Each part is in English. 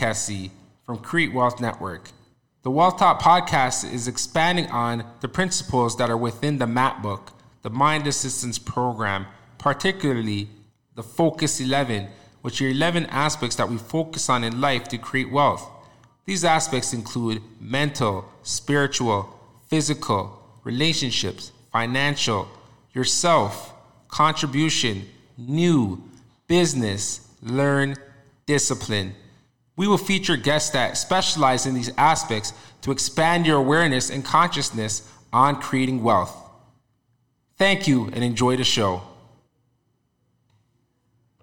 Kessie from Create Wealth Network. The Wealth Talk podcast is expanding on the principles that are within the MAP book, the Mind Assistance Program, particularly the Focus 11, which are 11 aspects that we focus on in life to create wealth. These aspects include mental, spiritual, physical, relationships, financial, yourself, contribution, new, business, learn, discipline. We will feature guests that specialize in these aspects to expand your awareness and consciousness on creating wealth. Thank you and enjoy the show.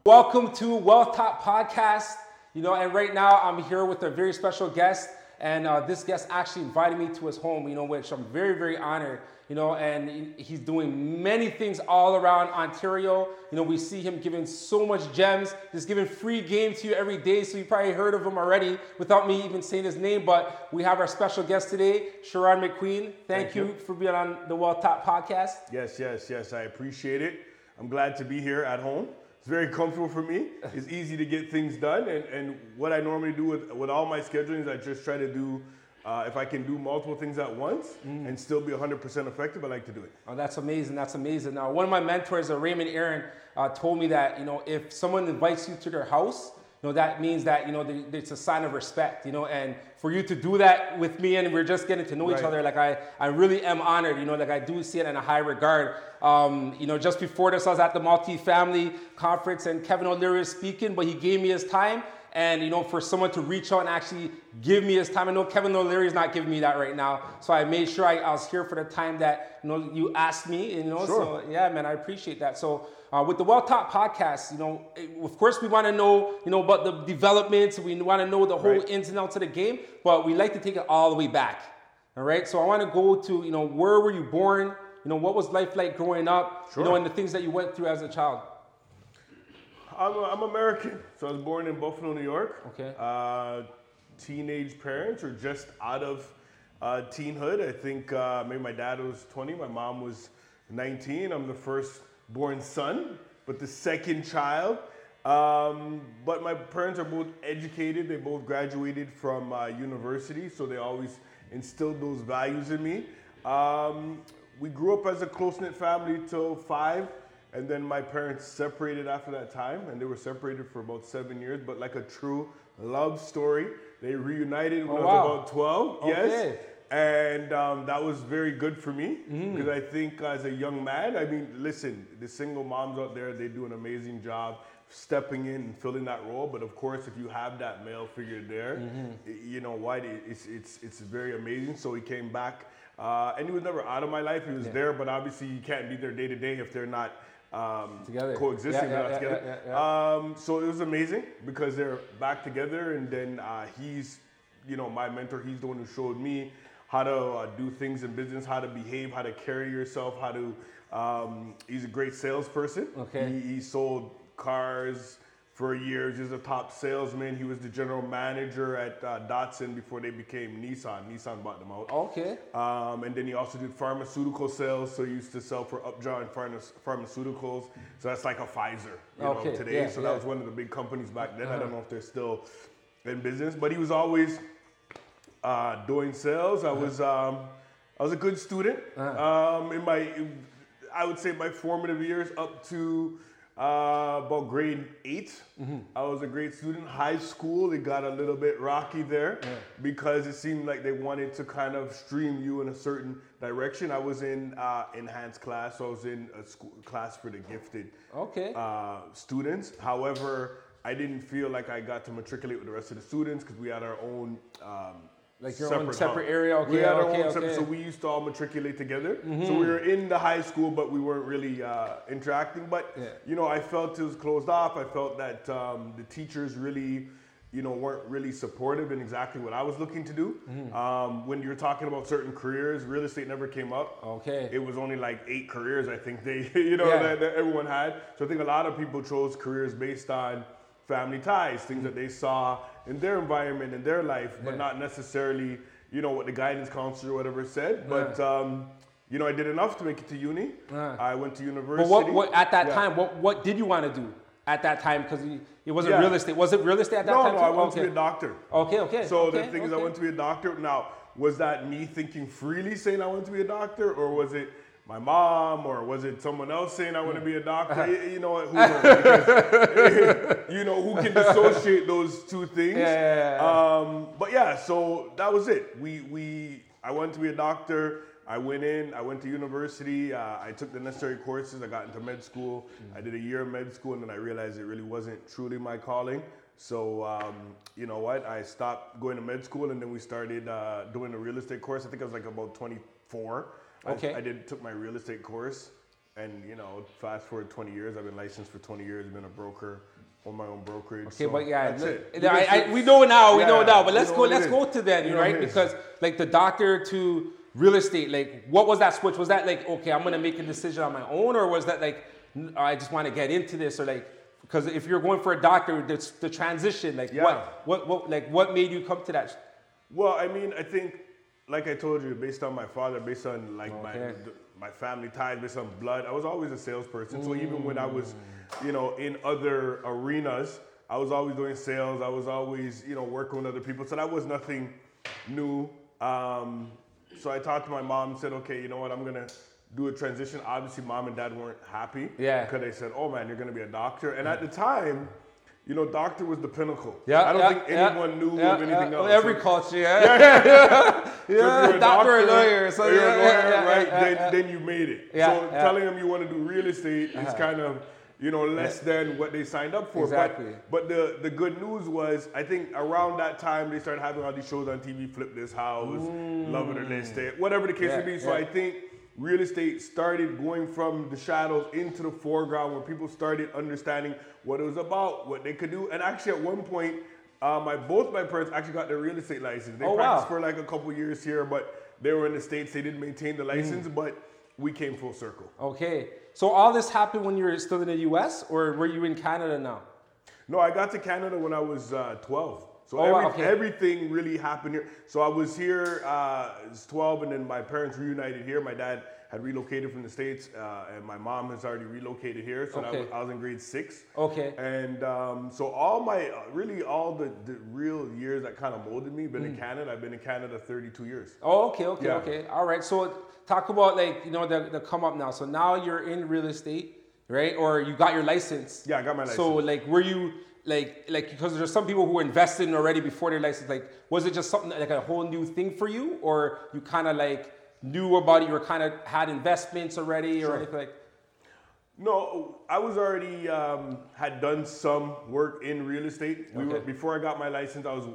Welcome to Wealth Talk Podcast. You know, and right now I'm here with a very special guest, and uh, this guest actually invited me to his home. You know, which I'm very, very honored. You know, and he's doing many things all around Ontario. You know, we see him giving so much gems. He's giving free game to you every day, so you probably heard of him already without me even saying his name. But we have our special guest today, Sharon McQueen. Thank, Thank you, you for being on the Wealth Talk Podcast. Yes, yes, yes. I appreciate it. I'm glad to be here at home. It's very comfortable for me. It's easy to get things done. And, and what I normally do with, with all my scheduling is I just try to do, uh, if I can do multiple things at once mm. and still be 100% effective, I like to do it. Oh, that's amazing. That's amazing. Now, one of my mentors, Raymond Aaron, uh, told me that, you know, if someone invites you to their house, you know, that means that, you know, it's a sign of respect, you know, and for you to do that with me and we're just getting to know right. each other, like I, I really am honored, you know, like I do see it in a high regard. Um, you know, just before this, I was at the multi-family conference and Kevin O'Leary was speaking, but he gave me his time. And, you know, for someone to reach out and actually give me his time, I know Kevin O'Leary is not giving me that right now. So I made sure I, I was here for the time that, you know, you asked me, you know, sure. so yeah, man, I appreciate that. So uh, with the Wealth Talk podcast, you know, of course we want to know, you know, about the developments. We want to know the whole right. ins and outs of the game, but we like to take it all the way back. All right. So I want to go to, you know, where were you born? You know, what was life like growing up? Sure. You know, and the things that you went through as a child. I'm, a, I'm American, so I was born in Buffalo, New York. Okay. Uh, teenage parents, or just out of uh, teenhood. I think uh, maybe my dad was 20, my mom was 19. I'm the first born son, but the second child. Um, but my parents are both educated. They both graduated from uh, university, so they always instilled those values in me. Um, we grew up as a close knit family till five, and then my parents separated after that time, and they were separated for about seven years. But like a true love story, they reunited when oh, I was wow. about 12. Okay. Yes and um, that was very good for me mm. because I think as a young man, I mean, listen, the single moms out there, they do an amazing job stepping in and filling that role. But of course, if you have that male figure there, mm-hmm. you know what? It's it's it's very amazing. So he came back, uh, and he was never out of my life. He was yeah. there, but obviously you can't be there day to day if they're not. Um, together. coexisting, yeah, yeah, together. Um, so it was amazing because they're back together, and then uh, he's, you know, my mentor. He's the one who showed me how to uh, do things in business, how to behave, how to carry yourself, how to. Um, he's a great salesperson. Okay. He, he sold cars for years. He was a top salesman. He was the general manager at uh, Datsun before they became Nissan. Nissan bought them out. Okay. Um, and then he also did pharmaceutical sales. So he used to sell for Upjohn Pharmaceuticals. So that's like a Pfizer, you okay. know, today. Yeah, so yeah. that was one of the big companies back then. Uh-huh. I don't know if they're still in business, but he was always uh, doing sales. I was um, I was a good student uh-huh. um, in my I would say my formative years up to uh, about grade 8 mm-hmm. I was a great student. High school, it got a little bit rocky there yeah. because it seemed like they wanted to kind of stream you in a certain direction. I was in uh, enhanced class, so I was in a school class for the gifted okay. uh, students. However, I didn't feel like I got to matriculate with the rest of the students because we had our own um, like your separate own separate home. area. Okay, we had our okay, own okay. separate, so we used to all matriculate together. Mm-hmm. So we were in the high school, but we weren't really uh, interacting. But yeah. you know, I felt it was closed off. I felt that um, the teachers really, you know, weren't really supportive in exactly what I was looking to do. Mm-hmm. Um, when you're talking about certain careers, real estate never came up. Okay. It was only like eight careers I think they, you know, yeah. that, that everyone had. So I think a lot of people chose careers based on family ties, things that they saw in their environment in their life, but yeah. not necessarily, you know, what the guidance counselor or whatever said. But um, you know, I did enough to make it to uni. I went to university. But what, what at that time, what what did you want to do? at that time because it wasn't Yeah. real estate. Was it real estate at that No, time? no, too? I wanted okay. to be a doctor. Okay, okay. So okay, the thing is, I okay. wanted to be a doctor. Now, was that me thinking freely saying I wanted to be a doctor, or was it my mom, or was it someone else saying I want to be a doctor? Uh-huh. You know, what, who knows? You know, who can dissociate those two things? Yeah, yeah, yeah, Um, but yeah, so that was it. We we I wanted to be a doctor. I went in. I went to university. Uh, I took the necessary courses. I got into med school. I did a year of med school, and then I realized it really wasn't truly my calling. So um, you know what? I stopped going to med school, and then we started uh, doing a real estate course. I think I was like about 24. I- Okay. I, did took my real estate course, and you know, fast forward 20 years. I've been licensed for 20 years. Been a broker, own my own brokerage. Okay, so but yeah, that's look, it. I, I, we know now, we know Yeah, now. But let's go, let's is. go to that, We know right? what it is. Because like the doctor to real estate, like what was that switch? Was that like okay, I'm gonna make a decision on my own, or was that like I just want to get into this, or like because if you're going for a doctor, the, the transition, like Yeah. what, what, what, like what made you come to that? Well, I mean, I think, like I told you, based on my father, based on like my Okay. my family ties, based on blood, I was always a salesperson. So even when I was, you know, in other arenas, I was always doing sales. I was always, you know, working with other people. So that was nothing new. Um, so I talked to my mom and said, okay, you know what, I'm gonna do a transition. Obviously, mom and dad weren't happy. Yeah. Because they said, oh man, you're gonna be a doctor. And at the time. You know, doctor was the pinnacle. Yeah, I don't yeah, think yeah, anyone knew yeah, of anything yeah. else. Every So- culture, yeah, yeah, so if you're a doctor or lawyer, so yeah, a lawyer, yeah, yeah, right? yeah, then, yeah. then you made it. Yeah, so yeah. Uh-huh. telling them you want to do real estate is kind of, you know, less than what they signed up for. Exactly. But, but the, the good news was, I think around that time they started having all these shows on TV, Flip This House, Love It or List It, whatever the case Yeah, may be. So yeah. I think real estate started going from the shadows into the foreground where people started understanding what it was about, what they could do. And actually at one point, uh, my both my parents actually got their real estate license. They Oh, practiced wow. for like a couple years here, but they were in the states. They didn't maintain the Mm. license, but we came full circle. Okay, so all this happened when you were still in the U.S. or were you in Canada now? No, I got to Canada when I was uh, 12. So Oh, every, okay. everything really happened here. So I was here, uh, I was 12, and then my parents reunited here. My dad had relocated from the States, uh, and my mom has already relocated here. So Okay. was, I was in grade six. Okay. And um, so all my, uh, really all the, the real years that kind of molded me, been Mm. in Canada. I've been in Canada 32 years. Oh, okay, okay, Yeah. okay. All right. So talk about like you know the, the come up now. So now you're in real estate, right? Or you got your license. Yeah, I got my license. So like, were you like like because there's some people who invested in already before their license. Like, was it just something like a whole new thing for you, or you kind of like knew about it? You were kind of had investments already, or anything like? No, I was already um, had done some work in real estate. We were before I got my license. I was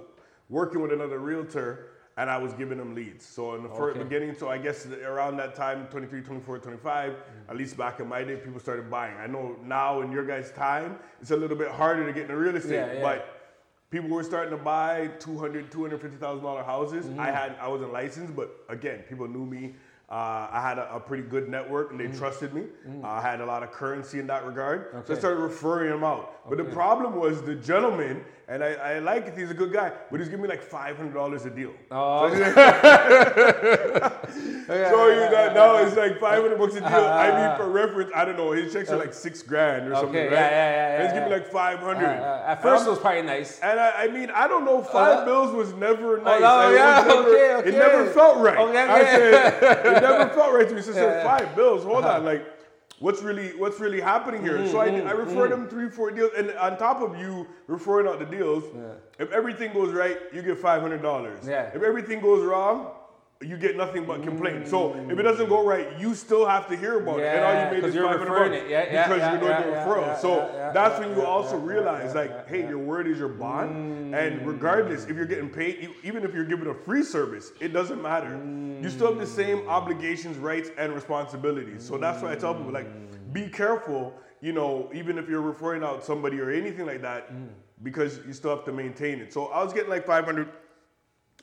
working with another realtor, and I was giving them leads. So in the first Okay. beginning, so I guess around that time, 23, 24, 25, Mm. at least back in my day, people started buying. I know now in your guys' time, it's a little bit harder to get into real estate, Yeah, yeah. but people were starting to buy 200 $250,000 houses. Mm-hmm. I had I wasn't licensed, but again, people knew me. Uh, I had a, a pretty good network and they Mm-hmm. trusted me. Uh, I had a lot of currency in that regard. So I started referring him out. But the problem was the gentleman, and I, I like it, he's a good guy, but he's giving me like $500 a deal. Oh. So, so you that now it's like 500 bucks a deal. I mean, for reference, I don't know, his checks are like six grand or something, right? yeah, yeah, yeah, he's yeah, giving me yeah. like 500. Uh, uh, at first, it was probably nice. And I, I mean, I don't know. Five Uh, bills was never nice. no, it yeah, never- okay, okay. It never felt right. Okay, I said it never felt right to me. So I said, Yeah, Uh-huh. five bills. Hold on, like. What's really what's really happening here? so I, Mm-hmm, I referred them three, four deals, and on top of you referring out the deals, if everything goes right, you get five hundred dollars. Yeah. If everything goes wrong, you get nothing but complaints. So if it doesn't go right, you still have to hear about it, and all you made is five hundred referring bucks. Yeah, yeah, because yeah, you're doing yeah, the referral. yeah, so yeah, yeah, that's yeah, when you yeah, also yeah, realize, yeah, like, yeah, hey, yeah. your word is your bond, and regardless if you're getting paid, e- even if you're given a free service, it doesn't matter. You still have the same obligations, rights, and responsibilities. So that's why I tell people, like, be careful. You know, even if you're referring out somebody or anything like that, because you still have to maintain it. So I was getting like 500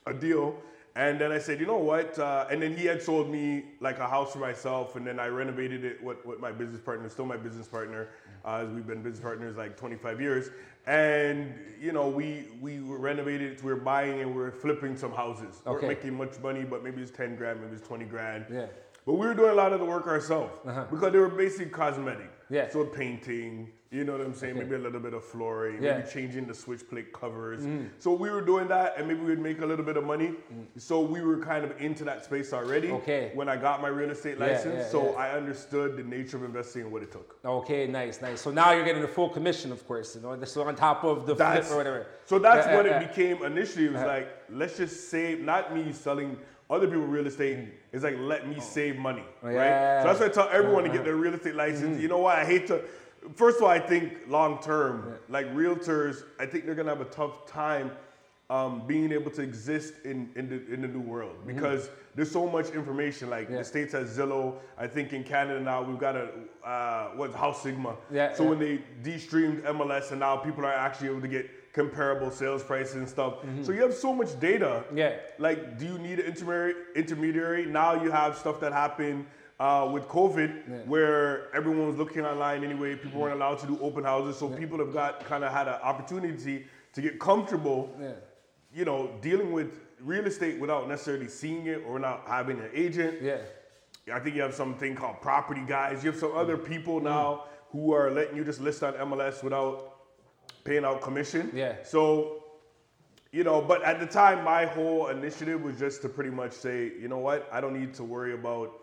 a deal. And then I said, you know what? Uh, and then he had sold me like a house for myself, and then I renovated it with, with my business partner, still my business partner, uh, as we've been business partners like 25 years. And you know, we we renovated it. We were buying and we were flipping some houses. We Okay. weren't making much money, but maybe it's 10 grand, maybe it's 20 grand. Yeah. But we were doing a lot of the work ourselves Uh-huh. because they were basically cosmetic. Yeah. So painting, You know what I'm saying? Maybe a little bit of flooring, Yeah. maybe changing the switch plate covers. So we were doing that, and maybe we would make a little bit of money. So we were kind of into that space already. Okay. When I got my real estate Yeah, license, yeah, so. I understood the nature of investing and what it took. Okay, nice, nice. So now you're getting the full commission, of course. You know, this so on top of the flip or whatever. So that's Yeah, what it became initially. It was like, let's just save, not me selling other people real estate. It's like, let me save money, right? Mm. Yeah. So that's why I tell everyone to get their real estate license. Mm-hmm. You know what? I hate to, first of all, I think long term, like realtors, I think they're gonna have a tough time um, being able to exist in, in, the, in the new world Mm-hmm. because there's so much information. Like Yeah. the States has Zillow. I think in Canada now we've got a, uh, what's House Sigma. Yeah, so yeah. when they de-streamed MLS and now people are actually able to get comparable sales prices and stuff. So you have so much data. Mm-hmm. Yeah. Like, do you need an intermediary? Intermediary. Now you have stuff that happened uh, with COVID, where everyone was looking online anyway. People mm-hmm. weren't allowed to do open houses, so people have got kind of had an opportunity to get comfortable. Yeah. You know, dealing with real estate without necessarily seeing it or not having an agent. Yeah. I think you have something called property guys. You have some mm. other people mm. now who are letting you just list on MLS without paying out commission. Yeah. So, you know, but at the time, my whole initiative was just to pretty much say, you know what, I don't need to worry about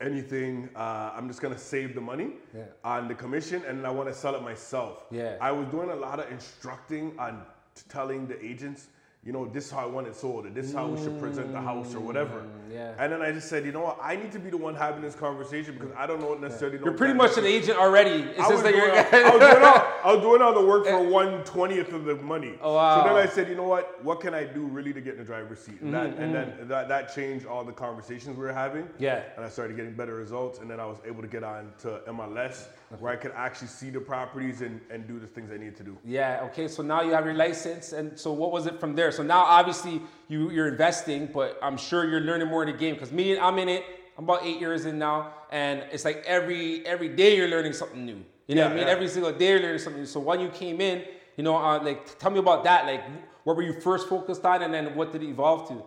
anything. Uh, I'm just gonna save the money Yeah. on the commission, and I want to sell it myself. Yeah. I was doing a lot of instructing on telling the agents, you know, this is how I want it sold, or this is how we should present the house, or whatever. Mm, yeah. And then I just said, you know what, I need to be the one having this conversation because I don't know what necessarily. know You're pretty much an agent already. It's I just that you're. I, was doing all, I was doing all the work for one twentieth of the money. Oh, wow. So then I said, you know what? What can I do really to get in the driver's seat? And, that, and Mm-hmm. then that, that changed all the conversations we were having. Yeah. And I started getting better results, and then I was able to get on to MLS, where I could actually see the properties and, and do the things I need to do. Yeah. Okay. So now you have your license, and so what was it from there? So now obviously you you're investing, but I'm sure you're learning more in the game because me, and I'm in it. I'm about eight years in now, and it's like every every day you're learning something new. You know what I mean? yeah. Every single day learning something. So when you came in, you know, uh, like tell me about that. Like, what were you first focused on, and then what did it evolve to?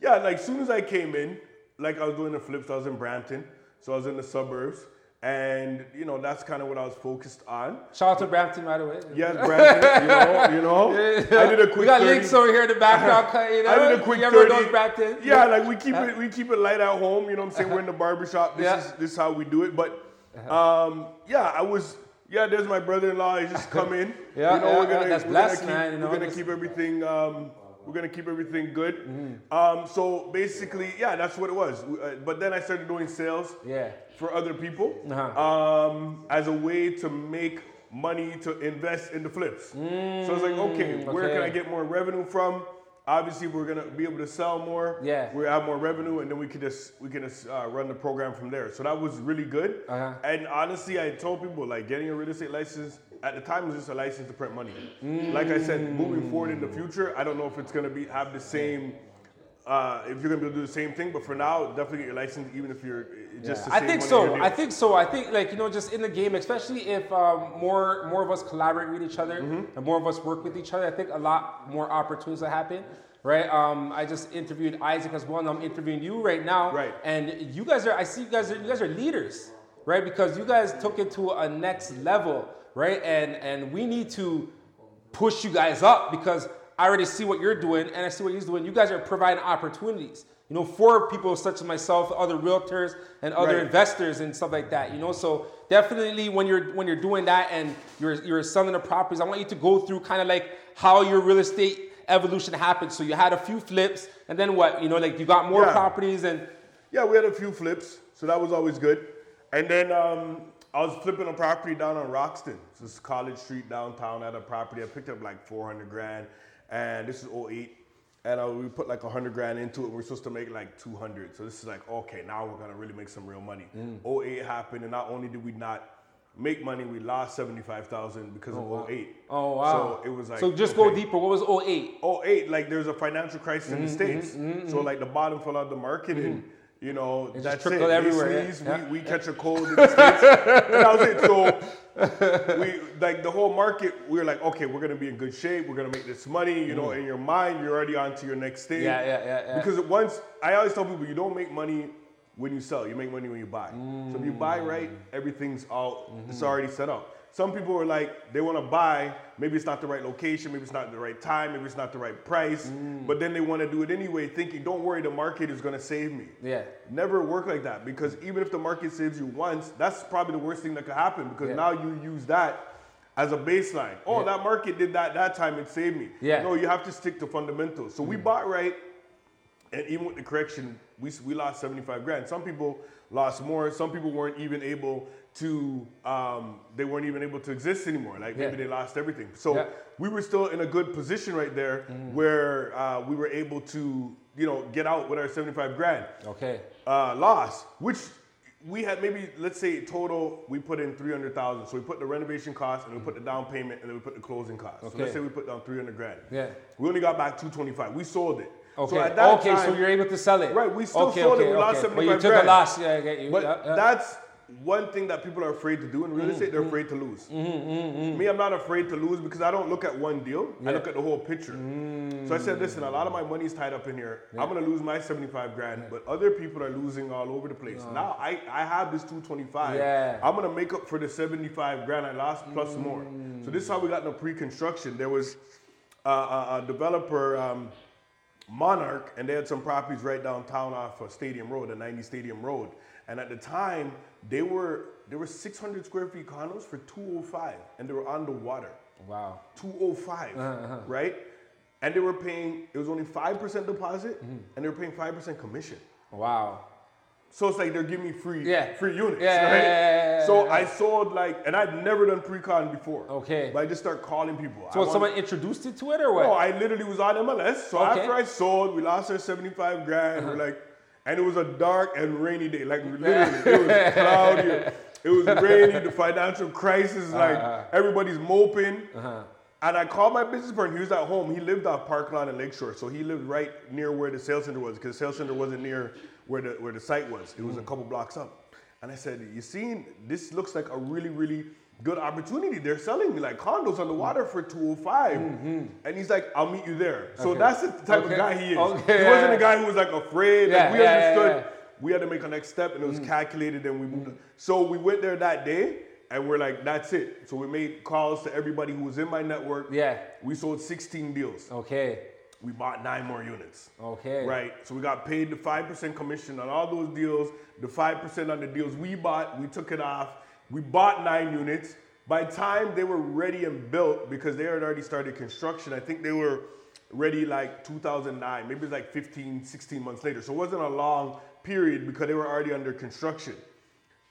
Yeah, like soon as I came in, like I was doing the flips, I was in Brampton, so I was in the suburbs, and you know that's kind of what I was focused on. Shout out to Brampton, by the way. Yes, Brampton, you know, you know. I did a quick We got 30 links over here in the background. You know, I did a quick you ever 30. knows Brampton? Yeah, like we keep it we keep it light at home, you know what I'm saying? We're in the barbershop. This Yeah. is this is how we do it. But um, yeah, I was yeah, there's my brother-in-law. He just come in. Yeah, you know, yeah, we're gonna, yeah, that's we're blessed, gonna keep, man, you know, we're gonna just- keep everything um, we're gonna keep everything good. Mm-hmm. Um, so basically, yeah, that's what it was. Uh, But then I started doing sales Yeah. for other people Uh-huh. um, as a way to make money to invest in the flips. so it's like, okay, where can. I get more revenue from? Obviously, we're gonna be able to sell more. Yeah. we have more revenue, and then we could just we can just uh, run the program from there. So that was really good. Uh-huh. And honestly, I told people like getting a real estate license at the time was just a license to print money. Like I said, moving forward in the future, I don't know if it's gonna be have the same. Uh, if you're gonna be able to do the same thing, but for now, definitely get your license, even if you're uh, just. to I think so. I think so. I think like you know, just in the game, especially if um, more more of us collaborate with each other Mm-hmm. and more of us work with each other, I think a lot more opportunities will happen. Right. Um, I just interviewed Isaac as well, and I'm interviewing you right now. Right. And you guys are. I see you guys are. You guys are leaders, right? Because you guys took it to a next level, right? And and we need to push you guys up because I already see what you're doing and I see what he's doing. You guys are providing opportunities, you know, for people such as myself, other realtors and other Right. investors and stuff like that. You know, so definitely when you're when you're doing that and you're you're selling the properties, I want you to go through kind of like how your real estate evolution happened. So you had a few flips and then what? You know, like you got more Yeah. properties and Yeah, we had a few flips, so that was always good. And then um, I was flipping a property down on Roxton. This is College Street downtown I had a property. I picked up like 400 grand, and this is 08. And uh, we put like 100 grand into it. We're supposed to make like 200. So this is like, okay, now we're gonna really make some real money. 08 happened, and not only did we not make money, we lost 75,000 because of 08. oh wow. So it was like. So just go deeper. What was 08? 08, like there's a financial crisis in the Mm-hmm, States. So like the bottom fell out of the market and you know, just that's it. everywhere, yeah. sneeze, Yeah. We, we catch a cold in the States. that was it. So we like the whole market, we were like, okay, we're gonna be in good shape, we're gonna make this money, you know, in your mind, you're already on to your next thing. Mm-hmm. Yeah, yeah, yeah, yeah. Because once I always tell people you don't make money when you sell, you make money when you buy. So if you buy right, everything's out, it's already set up. Some people are like they want to buy. Maybe it's not the right location. Maybe it's not the right time. Maybe it's not the right price. Mm. But then they want to do it anyway, thinking, "Don't worry, the market is going to save me." Yeah. Never work like that because even if the market saves you once, that's probably the worst thing that could happen because Yeah. now you use that as a baseline. Oh, Yeah. that market did that that time, it saved me. Yeah. No, you have to stick to fundamentals. So we bought right, and even with the correction, we, we lost 75 grand. Some people lost more. Some people weren't even able to, um, they weren't even able to exist anymore. Like maybe Yeah. they lost everything. So Yeah. we were still in a good position right there where uh, we were able to, you know, get out with our 75 grand Okay. uh, loss, which we had maybe let's say total we put in 300,000. So we put the renovation cost and we put the down payment and then we put the closing cost. So let's say we put down 300 grand. Yeah. We only got back 225. We sold it. Okay. So at that okay, time, so you're able to sell it. Right, we still okay, sold it. okay, We lost okay. But you 75 took a loss. Yeah, I get you. But that's one thing that people are afraid to do in real estate. They're Mm-hmm. afraid to lose. Me, I'm not afraid to lose because I don't look at one deal. I look at the whole picture. So I said, listen, a lot of my money is tied up in here. I'm gonna lose my 75 grand, but other people are losing all over the place. Now I, I have this 225. Yeah. I'm gonna make up for the 75 grand I lost plus more. So this is how we got into pre-construction. There was uh, a, a developer. Um, Monarch, and they had some properties right downtown off of Stadium Road, the 90 Stadium Road. And at the time, they were there were 600 square feet condos for 205, and they were on the water. wow. 205, Uh-huh, right? And they were paying. It was only five percent deposit, Mm-hmm. and they were paying five percent commission. Wow. So it's like they're giving me free Yeah. free units, Yeah, right? yeah, yeah, so. I sold like, and I'd never done pre-con before. Okay. But I just start calling people. So want- someone introduced you to it or what? no, I literally was on MLS. So Okay. Uh-huh. after I sold, we lost our 75 grand. We're like, and it was a dark and rainy day. Like literally, it was cloudy. It was rainy. The financial crisis, Uh-huh. like everybody's moping. And I called my business partner. He was at home. He lived off Park Lawn and Lakeshore, so he lived right near where the sales center was, because the sales center wasn't near where the where the site was. It was Mm. a couple blocks up. And I said, "You seen? This looks like a really, really good opportunity. They're selling me like condos on the water for 205." And he's like, "I'll meet you there." So Mm-hmm. Okay. that's the type Okay. of guy he is. Okay, He wasn't a guy who was like afraid. Like, we yeah, yeah, understood. yeah. Mm-hmm. We had to make a next step, and it was calculated, and we moved. So we went there that day, and we're like, "That's it." So we made calls to everybody who was in my network. Yeah. We sold 16 deals. Okay. We bought nine more units. Okay. Right. So we got paid the 5% commission on all those deals, the 5% on the deals we bought, we took it off. We bought nine units. By the time they were ready and built, because they had already started construction, I think they were ready like 2009, maybe it's like 15, 16 months later. So it wasn't a long period because they were already under construction.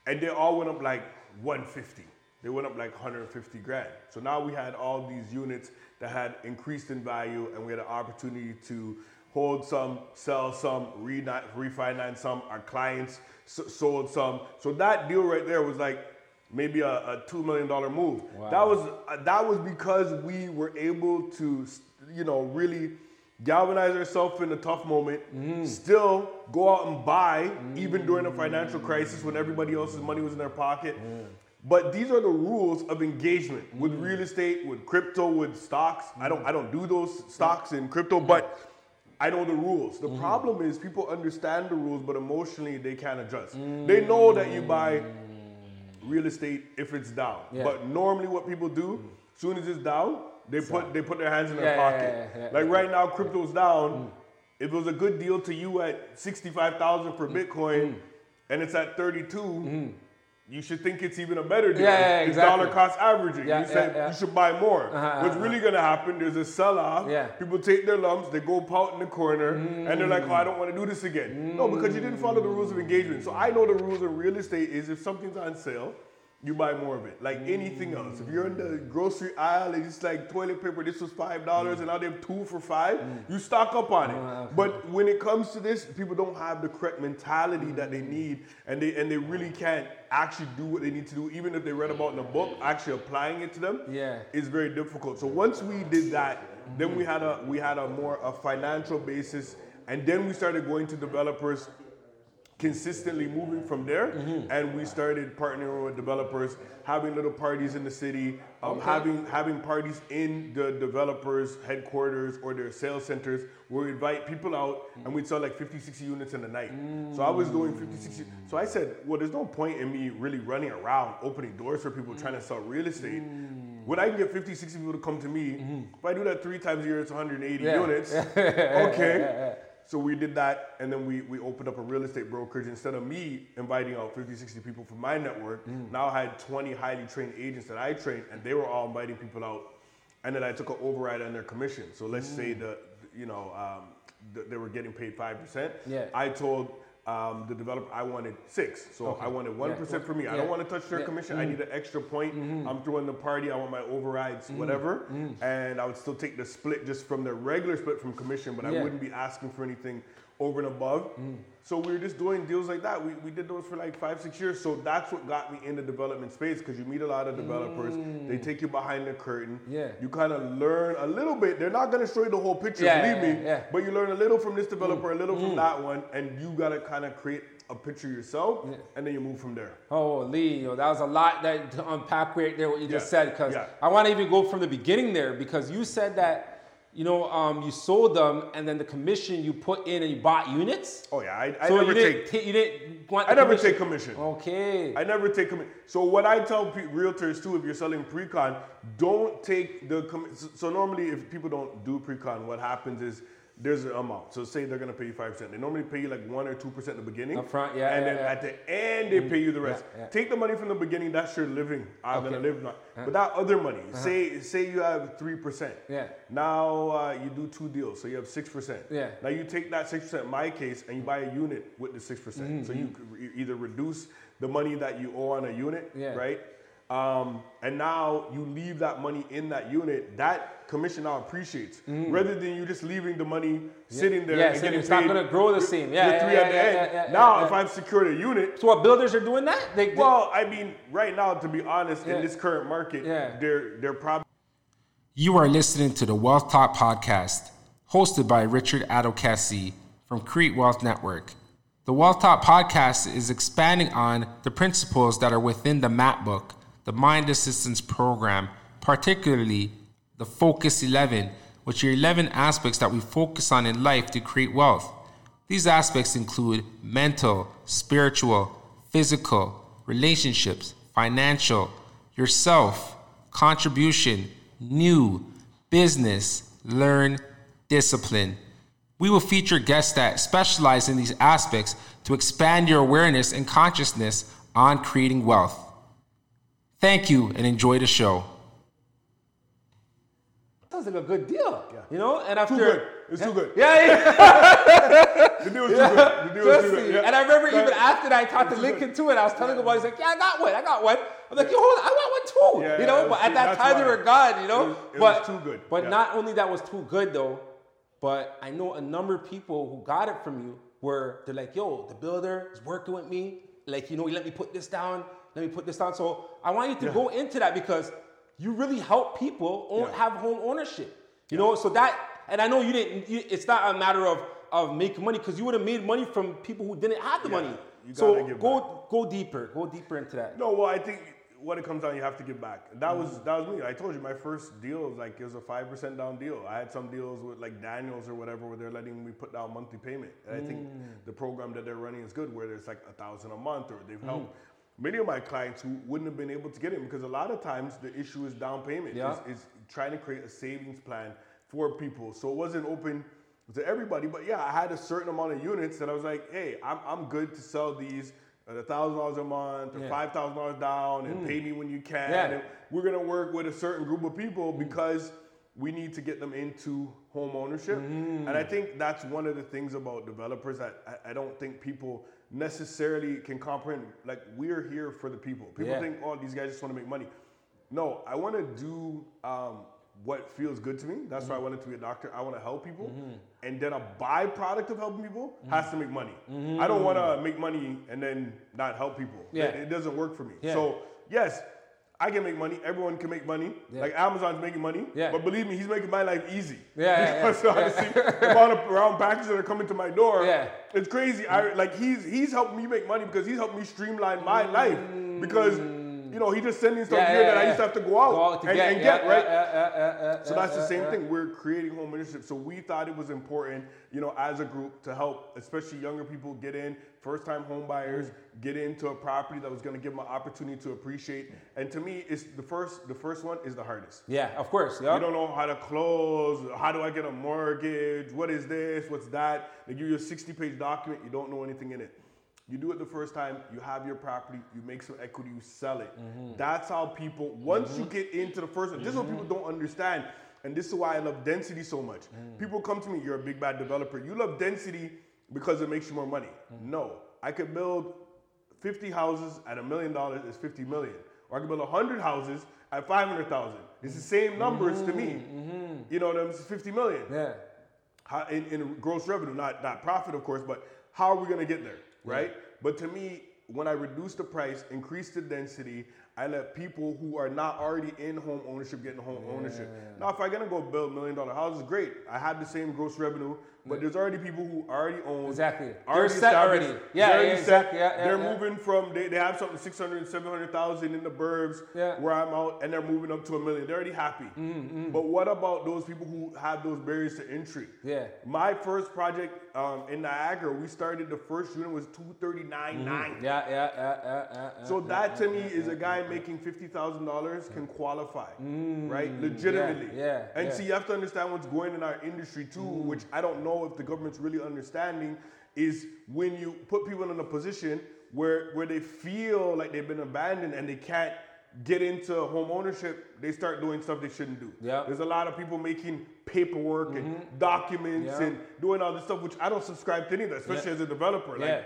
And they all went up like 150. They went up like 150 grand. So now we had all these units that had increased in value, and we had an opportunity to hold some, sell some, rena- refinance some. Our clients s- sold some. So that deal right there was like maybe a, a two million dollar move. Wow. That was uh, that was because we were able to, you know, really galvanize ourselves in a tough moment, mm. still go out and buy, even during a financial crisis when everybody else's money was in their pocket. But these are the rules of engagement with mm. real estate, with crypto, with stocks. I don't mm. I don't do those stocks in crypto, but I know the rules. The mm-hmm. problem is people understand the rules, but emotionally they can't adjust. They know that you buy real estate if it's down. Yeah. But normally what people do, soon as it's down, they put they put their hands in their pocket. like right now, crypto's down. Mm. If it was a good deal to you at sixty-five thousand for mm. Bitcoin, mm. and it's at thirty-two, you should think it's even a better deal. Yeah, yeah, it's exactly. dollar cost averaging. Yeah, you said you should buy more. Uh-huh, What's uh-huh. really gonna happen? There's a sell-off. Yeah. People take their lumps, they go pout in the corner, and they're like, "Oh, I don't want to do this again." No, because you didn't follow the rules of engagement. So I know the rules of real estate is if something's on sale, you buy more of it. Like anything else. If you're in the mm. grocery aisle and it's like toilet paper, this was five dollars, mm. and now they have two for five, mm. you stock up on it. But when it comes to this, people don't have the correct mentality that they need, and they and they really can't actually do what they need to do, even if they read about in a book. Actually applying it to them Yeah. is very difficult. So once we did that, then we mm-hmm. had a we had a more a financial basis, and then we started going to developers consistently moving from there, Mm-hmm. and we started partnering with developers, having little parties in the city, um, having having parties in the developers' headquarters or their sales centers, where we invite people out and we'd sell like 50, 60 units in the night. So I was doing 50, 60. So I said, well, there's no point in me really running around opening doors for people trying to sell real estate. When I can get 50, 60 people to come to me, if I do that three times a year, it's 180 Yeah. units. okay. So we did that, and then we, we opened up a real estate brokerage. Instead of me inviting out 50, 60 people from my network, now I had 20 highly trained agents that I trained, and they were all inviting people out. And then I took an override on their commission. So let's say that, you know, um, th- they were getting paid 5%. Yeah. I told um, the developer I wanted six. So Okay. I wanted 1% Yeah. for me. I don't want to touch their Yeah. Mm-hmm. commission. I need an extra point. I'm throwing the party. I want my overrides, whatever. Mm-hmm. And I would still take the split just from the regular split from commission, but I wouldn't be asking for anything over and above. Mm. So we were just doing deals like that. We, we did those for like five, six years. So that's what got me in the development space because you meet a lot of developers. They mm. take you behind the curtain. Mm. Yeah. You kind of learn a little bit. They're not going to show you the whole picture, Yeah, believe yeah, me. yeah. But you learn a little from this developer, a little from mm. that one, and you got to kind of create a picture yourself, and then you move from there. Oh, Lee, that was a lot that to unpack right there what you just said because yeah. I want to even go from the beginning there because you said that you know um, you sold them and then the commission you put in and you bought units. Oh yeah, I, I so never you didn't take. ta- you didn't want I never commission. take commission. Okay. I never take commission. So what I tell pe- realtors too, if you're selling pre-con, don't take the commission. So, so normally, if people don't do pre-con, what happens is there's an amount. So say they're gonna pay you five percent. They normally pay you like one or two percent in the beginning. Upfront, yeah, And yeah, then yeah. at the end, they pay you the rest. yeah. Take the money from the beginning. That's your living. I'm Okay. Uh-huh. gonna live now. But that other money, say say you have three percent. Yeah. Now uh, you do two deals, so you have six percent. Yeah. Now you take that six percent, in my case, and you buy a unit with the six percent. So you either reduce the money that you owe on a unit, Yeah. right? Um, and now you leave that money in that unit. That commission now appreciates, rather than you just leaving the money sitting there Mm. Yeah, and sitting- getting it's not gonna grow the same. Yeah, with yeah, three yeah, at the yeah, end. yeah, yeah, now, yeah. if I've secured a unit, so what builders are doing that? They, they- well, I mean, right now, to be honest, Yeah. in this current market, Yeah. they're they're probably You are listening to the Wealth Talk podcast, hosted by Richard Adokesi from Create Wealth Network. The Wealth Talk podcast is expanding on the principles that are within the MAP book, the Mind Assistance Program, particularly the Focus 11, which are 11 aspects that we focus on in life to create wealth. These aspects include mental, spiritual, physical, relationships, financial, yourself, contribution, new, business, learn, discipline. We will feature guests that specialize in these aspects to expand your awareness and consciousness on creating wealth. Thank you and enjoy the show. sounds like a good deal. yeah. You know, and after too good. It's too good. Yeah, yeah. The deal is too good. The deal is Trust too good. Yeah. And I remember even after that, I talked to Lincoln too, and I was telling him, about, he's like, "Yeah, I got one. I got one." I'm like, "Yo, hold on, I want one too." Yeah, you know, it but at that that's time they were gone. You know, It was- it but was too good. But Yeah. not only that was too good though, but I know a number of people who got it from you where they're like, "Yo, the builder is working with me. Like, you know, he let me put this down. Let me put this down." So I want you to Yeah. go into that because you really help people own, Yeah. have home ownership. You know, so that, and I know you didn't. You, it's not a matter of of making money because you would have made money from people who didn't have the Yeah, money. you So gotta give go go deeper. Go deeper into that. No, well, I think what it comes down, you have to give back. That was mm. that was me. I told you my first deal was like it was a five percent down deal. I had some deals with like Daniels or whatever where they're letting me put down monthly payment. And I think mm. the program that they're running is good, where there's like a thousand a month, or they've mm. helped many of my clients who wouldn't have been able to get it because a lot of times the issue is down payment. Yeah. Is, is trying to create a savings plan for people. So it wasn't open to everybody, but yeah, I had a certain amount of units that I was like, hey, I'm, I'm good to sell these at a thousand dollars a month or Yeah. five thousand dollars down and mm. pay me when you can. Yeah. And we're gonna work with a certain group of people because we need to get them into home ownership. Mm. And I think that's one of the things about developers that I, I don't think people necessarily can comprehend. Like we're here for the people. People Yeah. think, oh, these guys just want to make money. No, I want to do um, what feels good to me. That's Mm-hmm. why I wanted to be a doctor. I want to help people, and then a byproduct of helping people Mm-hmm. has to make money. I don't want to make money and then not help people. Yeah. It, it doesn't work for me. Yeah. So yes, I can make money. Everyone can make money. Yeah. Like Amazon's making money. Yeah. But believe me, he's making my life easy. Yeah, yeah, Because yeah. honestly, the amount of round packages that are coming to my door, Yeah. it's crazy. I like he's he's helped me make money because he's helped me streamline my life because you know he just sending stuff Mm. Yeah, here yeah, that I used to have to go out, Go out and, get, and yeah, get right. yeah, yeah, yeah, yeah, So yeah, that's the same yeah. thing. We're creating home ownership. So we thought it was important, you know, as a group to help, especially younger people get in, first time home buyers, get into a property that was gonna give them an opportunity to appreciate. And to me, it's the first the first one is the hardest. Yeah, of course. Yeah. You don't know how to close, how do I get a mortgage, what is this, what's that? They give you a 60 page document, you don't know anything in it. You do it the first time, you have your property, you make some equity, you sell it. Mm-hmm. That's how people, once you mm-hmm. get into the first one, this is what people mm-hmm. don't understand. And this is why I love density so much. Mm. People come to me, you're a big bad developer. You love density because it makes you more money. No, I could build 50 houses at a million dollars is 50 million. Or I could build 100 houses at 500,000. It's the same numbers to me. Mm-hmm, mm-hmm. You know what I'm saying? 50 million Yeah. how, in, in gross revenue, not, not profit, of course, but how are we gonna get there, right? But to me, when I reduce the price, increase the density, I let people who are not already in home ownership get in home ownership. Now, if I'm gonna go build million dollar houses, great. I have the same gross revenue, but there's already people who already own. Exactly. Already They're set already. Yeah, they're yeah, set. exactly. Yeah, yeah, they're yeah. moving from, they, they have something 600, 700,000 in the burbs Yeah. where I'm out, and they're moving up to a million. They're already happy. Mm-hmm, But what about those people who have those barriers to entry? Yeah. My first project um, in Niagara, we started the first unit was two thirty nine nine. Yeah, yeah, yeah, yeah, yeah, yeah. So that to me is a guy making fifty thousand dollars can qualify, right? Legitimately. Mm, yeah, And yeah. see, you have to understand what's going in our industry too, which I don't know if the government's really understanding. Is when you put people in a position where where they feel like they've been abandoned and they can't get into home ownership, they start doing stuff they shouldn't do. Yeah. There's a lot of people making paperwork and documents Mm-hmm. Yeah. and doing all this stuff, which I don't subscribe to any of that, especially Yeah. as a developer. Like, yeah.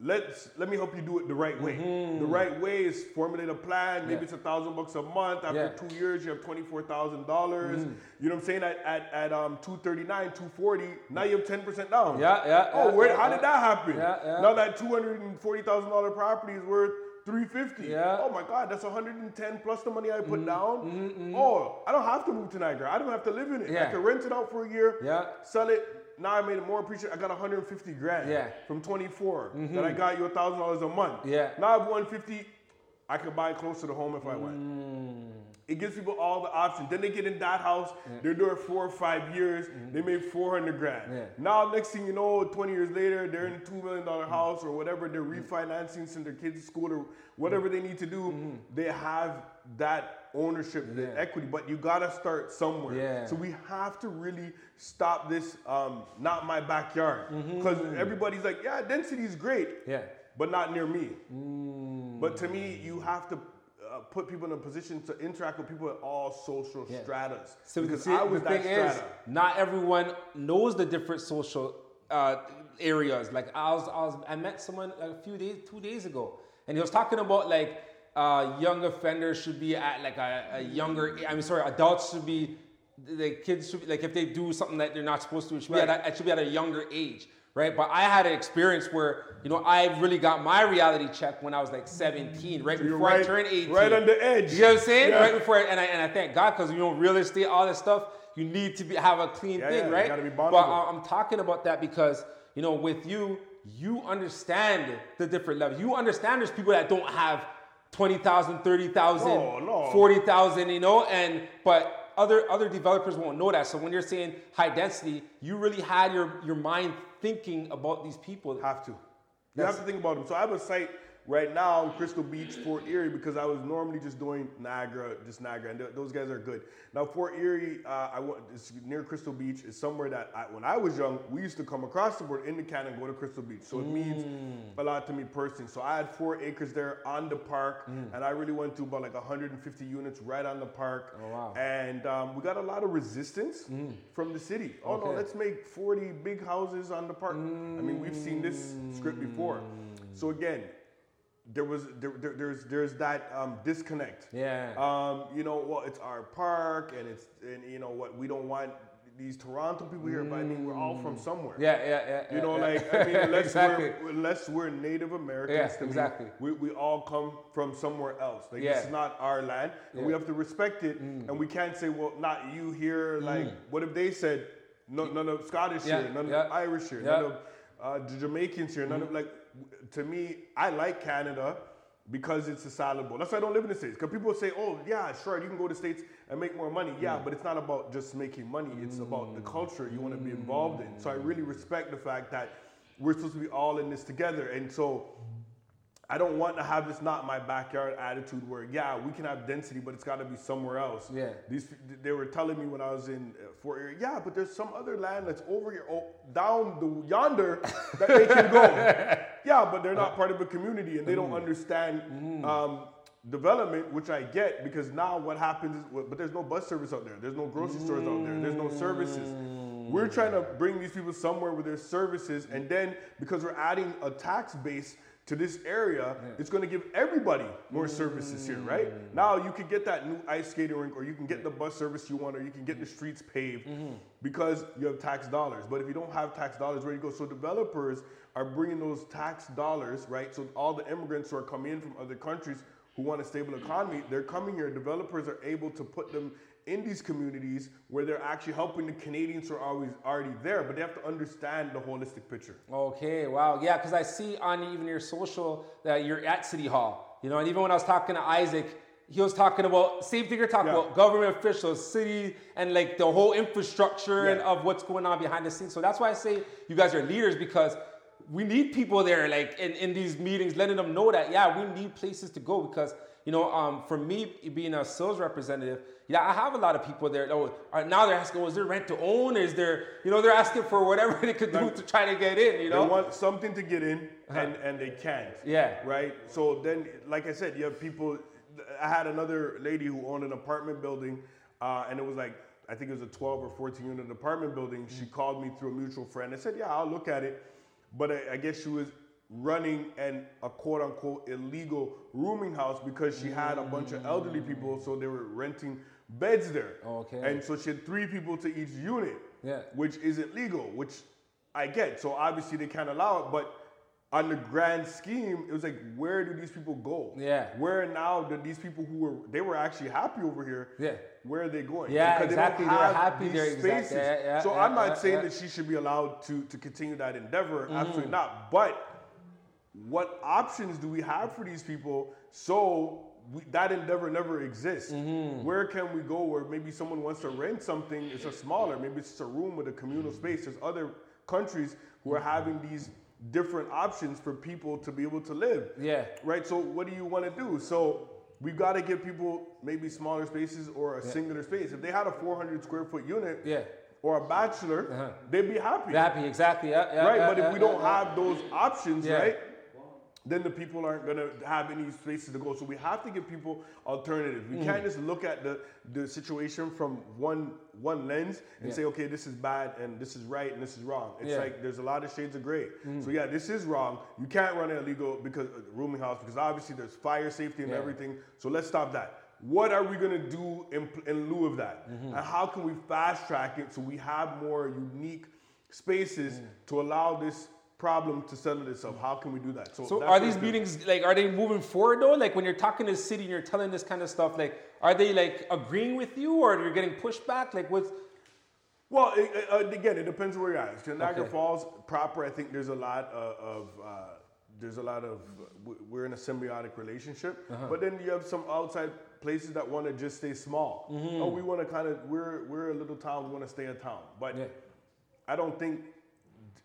Let's let me help you do it the right way. The right way is formulate a plan. Maybe Mm-hmm. Yeah. it's a thousand bucks a month. After Yeah. Mm-hmm. two years, you have twenty four thousand dollars. You know what I'm saying? At at, at um two thirty nine, two forty, now you have ten percent down. Yeah, yeah, Oh, yeah, where? how did that happen? Yeah, yeah. Now that two hundred and forty thousand dollar property is worth. 350. Yeah. Oh my God, that's 110 plus the money I put Mm-hmm. down. Oh, I don't have to move to Niagara. I don't have to live in it. I can rent it out for a year. Yeah. Sell it. Now I made it more appreciated. I got 150 grand Yeah. from 24 that I got you a thousand dollars a month. Yeah. Now I have 150. I could buy closer to the home if I went. Mm. It gives people all the options. Then they get in that house. They're doing four or five years. They made 400 grand. Mm-hmm. Yeah. Now next thing you know, 20 years later, they're in a two million dollar house or whatever. They're refinancing, send their kids to school or whatever they need to do. Mm-hmm. They have that ownership, the equity. But you gotta start somewhere. Yeah. So we have to really stop this. Um, not my backyard, Mm-hmm. because everybody's like, yeah, density is great Yeah. but not near me. Mm. But to me, you have to uh, put people in a position to interact with people at all social Yeah. stratas. So because see, I was the that thing strata. is, not everyone knows the different social uh, areas. Like I was, I was, I met someone a few days, two days ago, and he was talking about like uh, young offenders should be at like a, a younger. I'm sorry, adults should be. The kids should be like if they do something that they're not supposed to, it should be at Right. a, it should be at a younger age. Right, but I had an experience where you know I really got my reality check when I was like 17, right You're before right, I turned 18. right on the edge. You know what I'm saying? Yeah. Right before, and I, and I thank God because you know real estate, all this stuff, you need to be have a clean Yeah, thing, yeah, you gotta be but. I- I'm talking about that because you know with you, you understand the different levels. You understand there's people that don't have 20,000, 30,000, No, no. 40,000, you know, and but other other developers won't know that. So when you're saying high density, you really had your your mind thinking about these people. Have to. You have to think about them. So I have a site right now in Crystal Beach, Fort Erie, because I was normally just doing Niagara, just Niagara, and th- those guys are good. Now Fort Erie, uh, I went it's near Crystal Beach. is somewhere that I, when I was young, we used to come across the board in the can and go to Crystal Beach. So it means a lot to me personally. So I had four acres there on the park, and I really went to about like 150 units right on the park. Oh, wow. And um, we got a lot of resistance from the city. Oh no, let's make 40 big houses on the park. I mean, we've seen this script before. So again, there was there, there, there's there's that um, disconnect. Yeah. Um, you know, well, it's our park, and it's and you know what we don't want these Toronto people here, but I mean we're all from somewhere. Yeah, yeah, yeah. You know, yeah, like yeah. I mean, unless exactly. we're unless we're Native Americans, Yeah, exactly. we, we all come from somewhere else. Like Yeah. this is not our land, and we. Mm. have to respect it. And we can't say, well, not you here. Like, what if they said, no, none of Scottish here, none of Irish here, none of uh, the Jamaicans here, none of like. To me, I like Canada. Because it's a salad bowl. That's why I don't live in the States. Because people say, oh, yeah, sure, you can go to States and make more money. Yeah, mm. but it's not about just making money. It's about the mm. culture you want to be involved in. So I really mm. respect the fact that we're supposed to be all in this together. And so I don't want to have this not my backyard attitude where, yeah, we can have density, but it's got to be somewhere else. Yeah. These they were telling me when I was in uh, Fort Erie, yeah, but there's some other land that's over here, oh, down the yonder that they can go. yeah, but they're not uh, part of a community and they don't mm. understand mm. um, development, which I get because now what happens is, but there's no bus service out there. There's no grocery stores out there. There's no services. We're trying to mm. bring these people somewhere where there's services, and then because we're adding a tax base to this area, it's going to give everybody more services here, right? Mm. Now you can get that new ice skating rink, or you can get the bus service you want, or you can get the mm-hmm. streets paved mm-hmm. because you have tax dollars. But if you don't have tax dollars, where do you go? So developers are bringing those tax dollars, right? So all the immigrants who are coming in from other countries who want a stable economy, they're coming here. Developers are able to put them in these communities where they're actually helping the Canadians who are always already there, but they have to understand the holistic picture. Okay, wow. Yeah, because I see on even your social that you're at City Hall. You know, and even when I was talking to Isaac, he was talking about same thing you're talking Yeah. about, government officials, city, and like the whole infrastructure and of what's going on behind the scenes. So that's why I say you guys are leaders because we need people there, like in, in these meetings, letting them know that yeah, we need places to go because you know, um, for me being a sales representative, yeah, I have a lot of people there. Oh, uh, now they're asking, oh, is there rent to own? Is there, you know, they're asking for whatever they could do Like, to try to get in. You know, They want something to get in, and, and they can't. Yeah. Right. So then, like I said, you have people. I had another lady who owned an apartment building, uh, and it was like I think it was a 12 or 14 unit apartment building. She called me through a mutual friend. I said, "Yeah, I'll look at it," but I, I guess she was running an a quote unquote illegal rooming house because she had a bunch of elderly people, so they were renting beds there. Okay. And so she had three people to each unit Yeah. which isn't legal, which I get. So obviously they can't allow it, but on the grand scheme, it was like, where do these people go? Yeah. Where now do these people who were they were actually happy over here? Yeah. Where are they going? Yeah, Because they don't exactly. They're happy these there, exactly. spaces. Yeah, yeah, so yeah, I'm not saying that she should be allowed to to continue that endeavor. Mm-hmm. Absolutely not. But what options do we have for these people so we, that endeavor never exists? Mm-hmm. Where can we go where maybe someone wants to rent something, it's a smaller, maybe it's just a room with a communal space. There's other countries who are having these different options for people to be able to live. Yeah. Right? So what do you want to do? So we've got to give people maybe smaller spaces or a singular space. If they had a 400 square foot unit Yeah. or a bachelor, they'd be happy happy, exactly. Yeah, yeah, right? yeah, but if we yeah, don't yeah. have those options, Yeah. right? Then the people aren't gonna have any places to go. So we have to give people alternatives. Mm. We can't just look at the, the situation from one one lens and Yeah. say, okay, this is bad and this is right and this is wrong. It's Yeah. Mm. like there's a lot of shades of gray. So yeah, this is wrong. You can't run an illegal because uh, rooming house because obviously there's fire safety and Yeah. everything. So let's stop that. What are we gonna do in, in lieu of that? Mm-hmm. And how can we fast track it so we have more unique spaces Mm. to allow this problem to settle this itself? How can we do that? So that's are these doing. meetings like are they moving forward though? Like when you're talking to the city and you're telling this kind of stuff, like are they like agreeing with you or you're getting pushback? Like what's Well, it, it- uh, again, it depends where you're at. Niagara Okay. Falls proper, I think there's a lot of, of uh, there's a lot of we're in a symbiotic relationship. Uh-huh. But then you have some outside places that want to just stay small. Mm-hmm. Oh, we want to kind of we're we're a little town. We want to stay a town. But Yeah. I don't think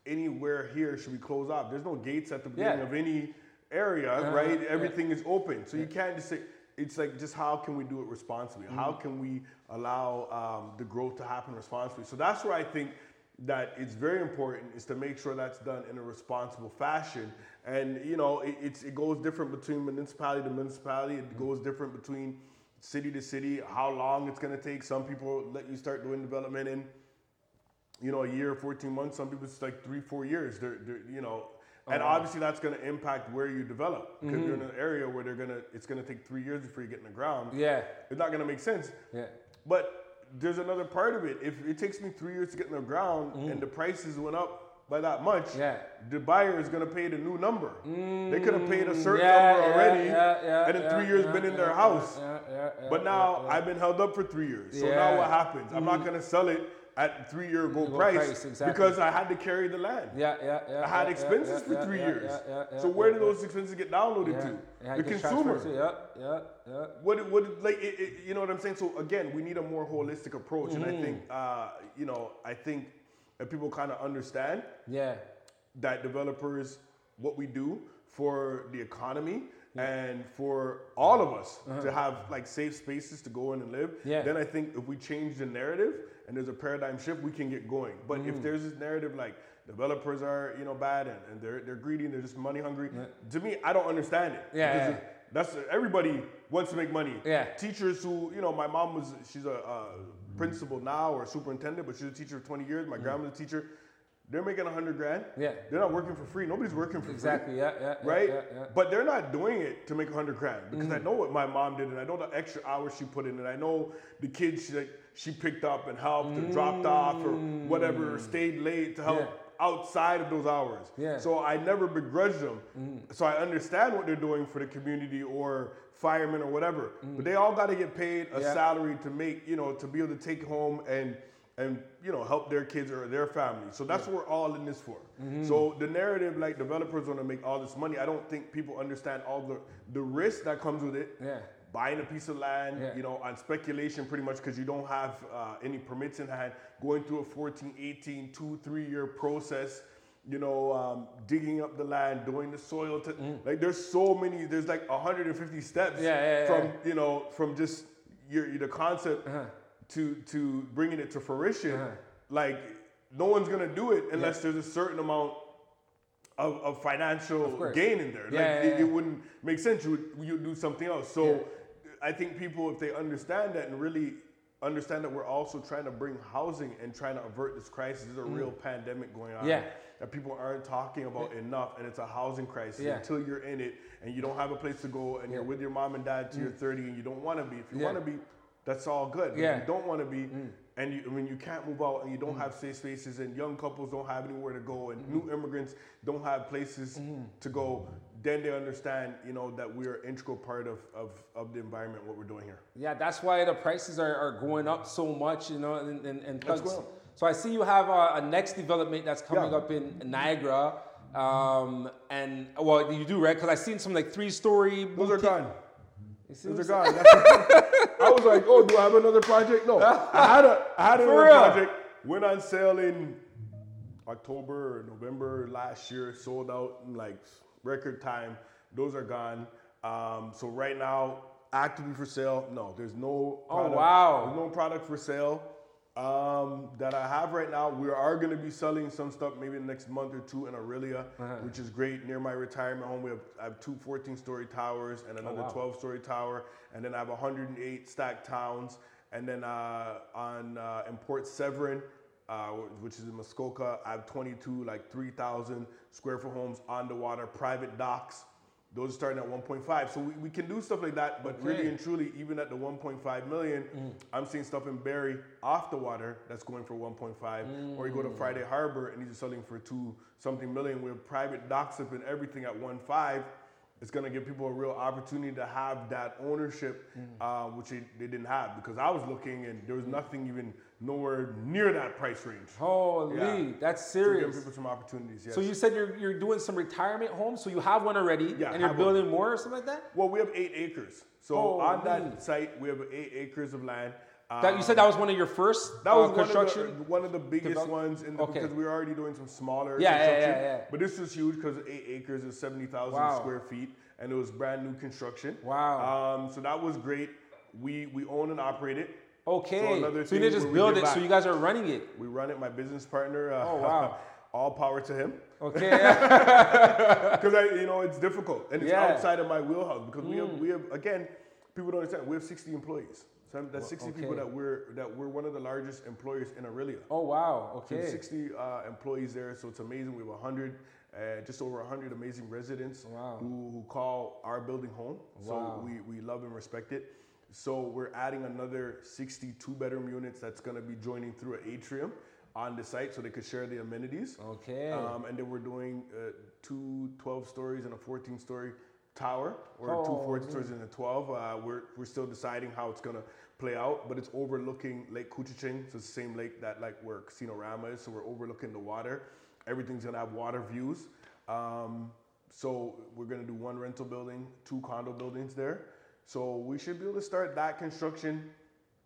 anywhere here should be closed off. There's no gates at the beginning Yeah. of any area, Uh-huh, right? yeah. Everything is open. So you can't just say, it's like just how can we do it responsibly? How Mm-hmm. can we allow um, the growth to happen responsibly? So that's where I think that it's very important is to make sure that's done in a responsible fashion. And you know, it, it's, it goes different between municipality to municipality. It Mm-hmm. goes different between city to city. How long it's going to take? Some people let you start doing development in you know, a year, 14 months. Some people it's like three, four years. They're, they're you know, and obviously that's going to impact where you develop because you're in an area where they're gonna, it's going to take three years before you get in the ground. yeah. It's not going to make sense. Yeah. But there's another part of it. If it takes me three years to get in the ground and the prices went up by that much, Mm. Yeah. the buyer is gonna pay the new number. they could have paid a certain Mm, Yeah, number already, yeah, yeah, and in three years been in their house. yeah, yeah, yeah, but now. I've been held up for three years. So Yeah. Mm. now what happens? I'm not gonna sell it at three year gold Gold price, price, exactly. because I had to carry the land. Yeah, yeah, yeah. I had yeah, expenses yeah, for three years. yeah, yeah, yeah, so where do those expenses get downloaded to? The consumer. to- Yeah, yeah, yeah. What what like it, it, you know what I'm saying? So again, we need a more holistic approach, and I Mm-hmm. think uh, you know I think that people kind of understand Yeah. that developers what we do for the economy and for all of us to have like safe spaces to go in and live Uh-huh. Yeah. then i think if we change the narrative and there's a paradigm shift we can get going but Mm-hmm. if there's this narrative like developers are you know bad and, and they're, they're greedy and they're just money hungry to me i don't understand it Yeah, yeah. that's everybody wants to make money Yeah. teachers who you know my mom was she's a, uh principal now or superintendent but she's a teacher for 20 years my grandma's a teacher they're making a 100 grand Mm. Yeah. they're not working for free nobody's working for Exactly. free Yeah, yeah. yeah, right Yeah, yeah. but they're not doing it to make a 100 grand because Mm. i know what my mom did and i know the extra hours she put in and i know the kids she, like, she picked up and helped and dropped off or whatever or stayed late to help Mm. Yeah. outside of those hours Yeah. Mm. so i never begrudge them so i understand what they're doing for the community or firemen or whatever but they all got to get paid a Mm. Yeah. salary to make you know to be able to take home and and you know help their kids or their family so that's what we're all in this for Mm-hmm. so the narrative like developers want to make all this money i don't think people understand all the the risk that comes with it Yeah. buying a piece of land Yeah. you know on speculation pretty much because you don't have uh, any permits in hand going through a 14 18 two three year process you know um, digging up the land doing the soil to like there's so many there's like 150 steps Mm. Yeah, yeah, yeah. from you know from just your the concept Uh-huh. To to bringing it to fruition like no one's gonna do it unless there's a certain amount of, of financial course. gain in there. Like Yeah, yeah, it, it wouldn't make sense. You would you do something else. So I think people, if they understand that and really understand that we're also trying to bring housing and trying to avert this crisis, there's a real pandemic going on. Mm. Yeah. That people aren't talking about enough, and it's a housing crisis Yeah. until you're in it and you don't have a place to go, and you're with your mom and dad till you're 30, and you don't want to be. If you Mm. Yeah. want to be, that's all good. But Yeah. Mm. You don't want to be, and you, when you can't move out, and you don't have safe spaces, and young couples don't have anywhere to go, and Mm-hmm. new immigrants don't have places to go, then they understand, you know, that we're an integral part of, of, of the environment, what we're doing here. Yeah, that's why the prices are, are going up so much, you know, and, and, and What's plus- going on? so I see you have a, a next development that's coming Yeah. up in Niagara, um, and well, you do right because I've seen some like three story. Those are gone. Those are gone. I was like, oh, do I have another project? No, I had a, I had another project. Went on sale in October or November last year. Sold out in like record time. Those are gone. Um, so right now, actively for sale. No, there's no. Oh, wow. There's no product for sale um, that I have right now. We are going to be selling some stuff maybe in the next month or two in Orillia, Uh-huh. which is great near my retirement home. We have I have two 14 story towers and another Oh, wow. 12 story tower, and then I have 108 stacked towns. And then uh, on uh, in Port Severn, uh, which is in Muskoka, I have 22 like 3,000 square foot homes on the water, private docks. Those are starting at 1.5. So we, we can do stuff like that, but really and truly, even at the 1.5 million, mm. I'm seeing stuff in Barrie off the water that's going for 1.5. Or you go to mm. Friday Harbor and these are selling for two something million. Have private docks up and everything at 1.5. It's gonna give people a real opportunity to have that ownership, uh, which they, they didn't have because I was looking and there was nothing even nowhere near that price range. Holy, Yeah. that's So giving serious. people some opportunities. Yes. So you said you're, you're doing some retirement homes, so you have one already, Yeah, and you're have one. building more or something like that. Well, we have eight acres. So Holy. on that site, we have eight acres of land. That you said that was one of your first That was uh, one, construction. Of the, one of the biggest ones in the, Okay. because we were already doing some smaller Yeah, yeah, yeah, construction. yeah. But this was huge because eight acres is 70,000 Wow. square feet and it was brand new construction. Wow. Um, so that was great. We, we own and operate it. okay, So so you didn't just build it, so you guys are running it. We run it. My business partner. Uh, Oh, wow. all power to him. Okay, because I, you know, it's difficult and it's Yeah. Mm. outside of my wheelhouse because we have, we have again, people don't understand. We have 60 employees. So that's 60 people that we're that we're one of the largest employers in Orillia. oh wow, okay, 60 uh, employees there, so it's amazing. We have 100, uh, just over 100 amazing residents Wow. who, who call our building home. Wow. So we, we love and respect it. So we're adding another 62 bedroom units that's going to be joining through an atrium on the site so they could share the amenities. Okay. Um, and then we're doing uh, two 12 stories and a 14 story tower, or Oh, two 14 stories and a 12. Uh, we're, we're still deciding how it's gonna play out, but it's overlooking Lake Couchiching, so it's the same lake that like where Casino Rama is. So we're overlooking the water. Everything's gonna have water views. Um, so we're gonna do one rental building, two condo buildings there. So we should be able to start that construction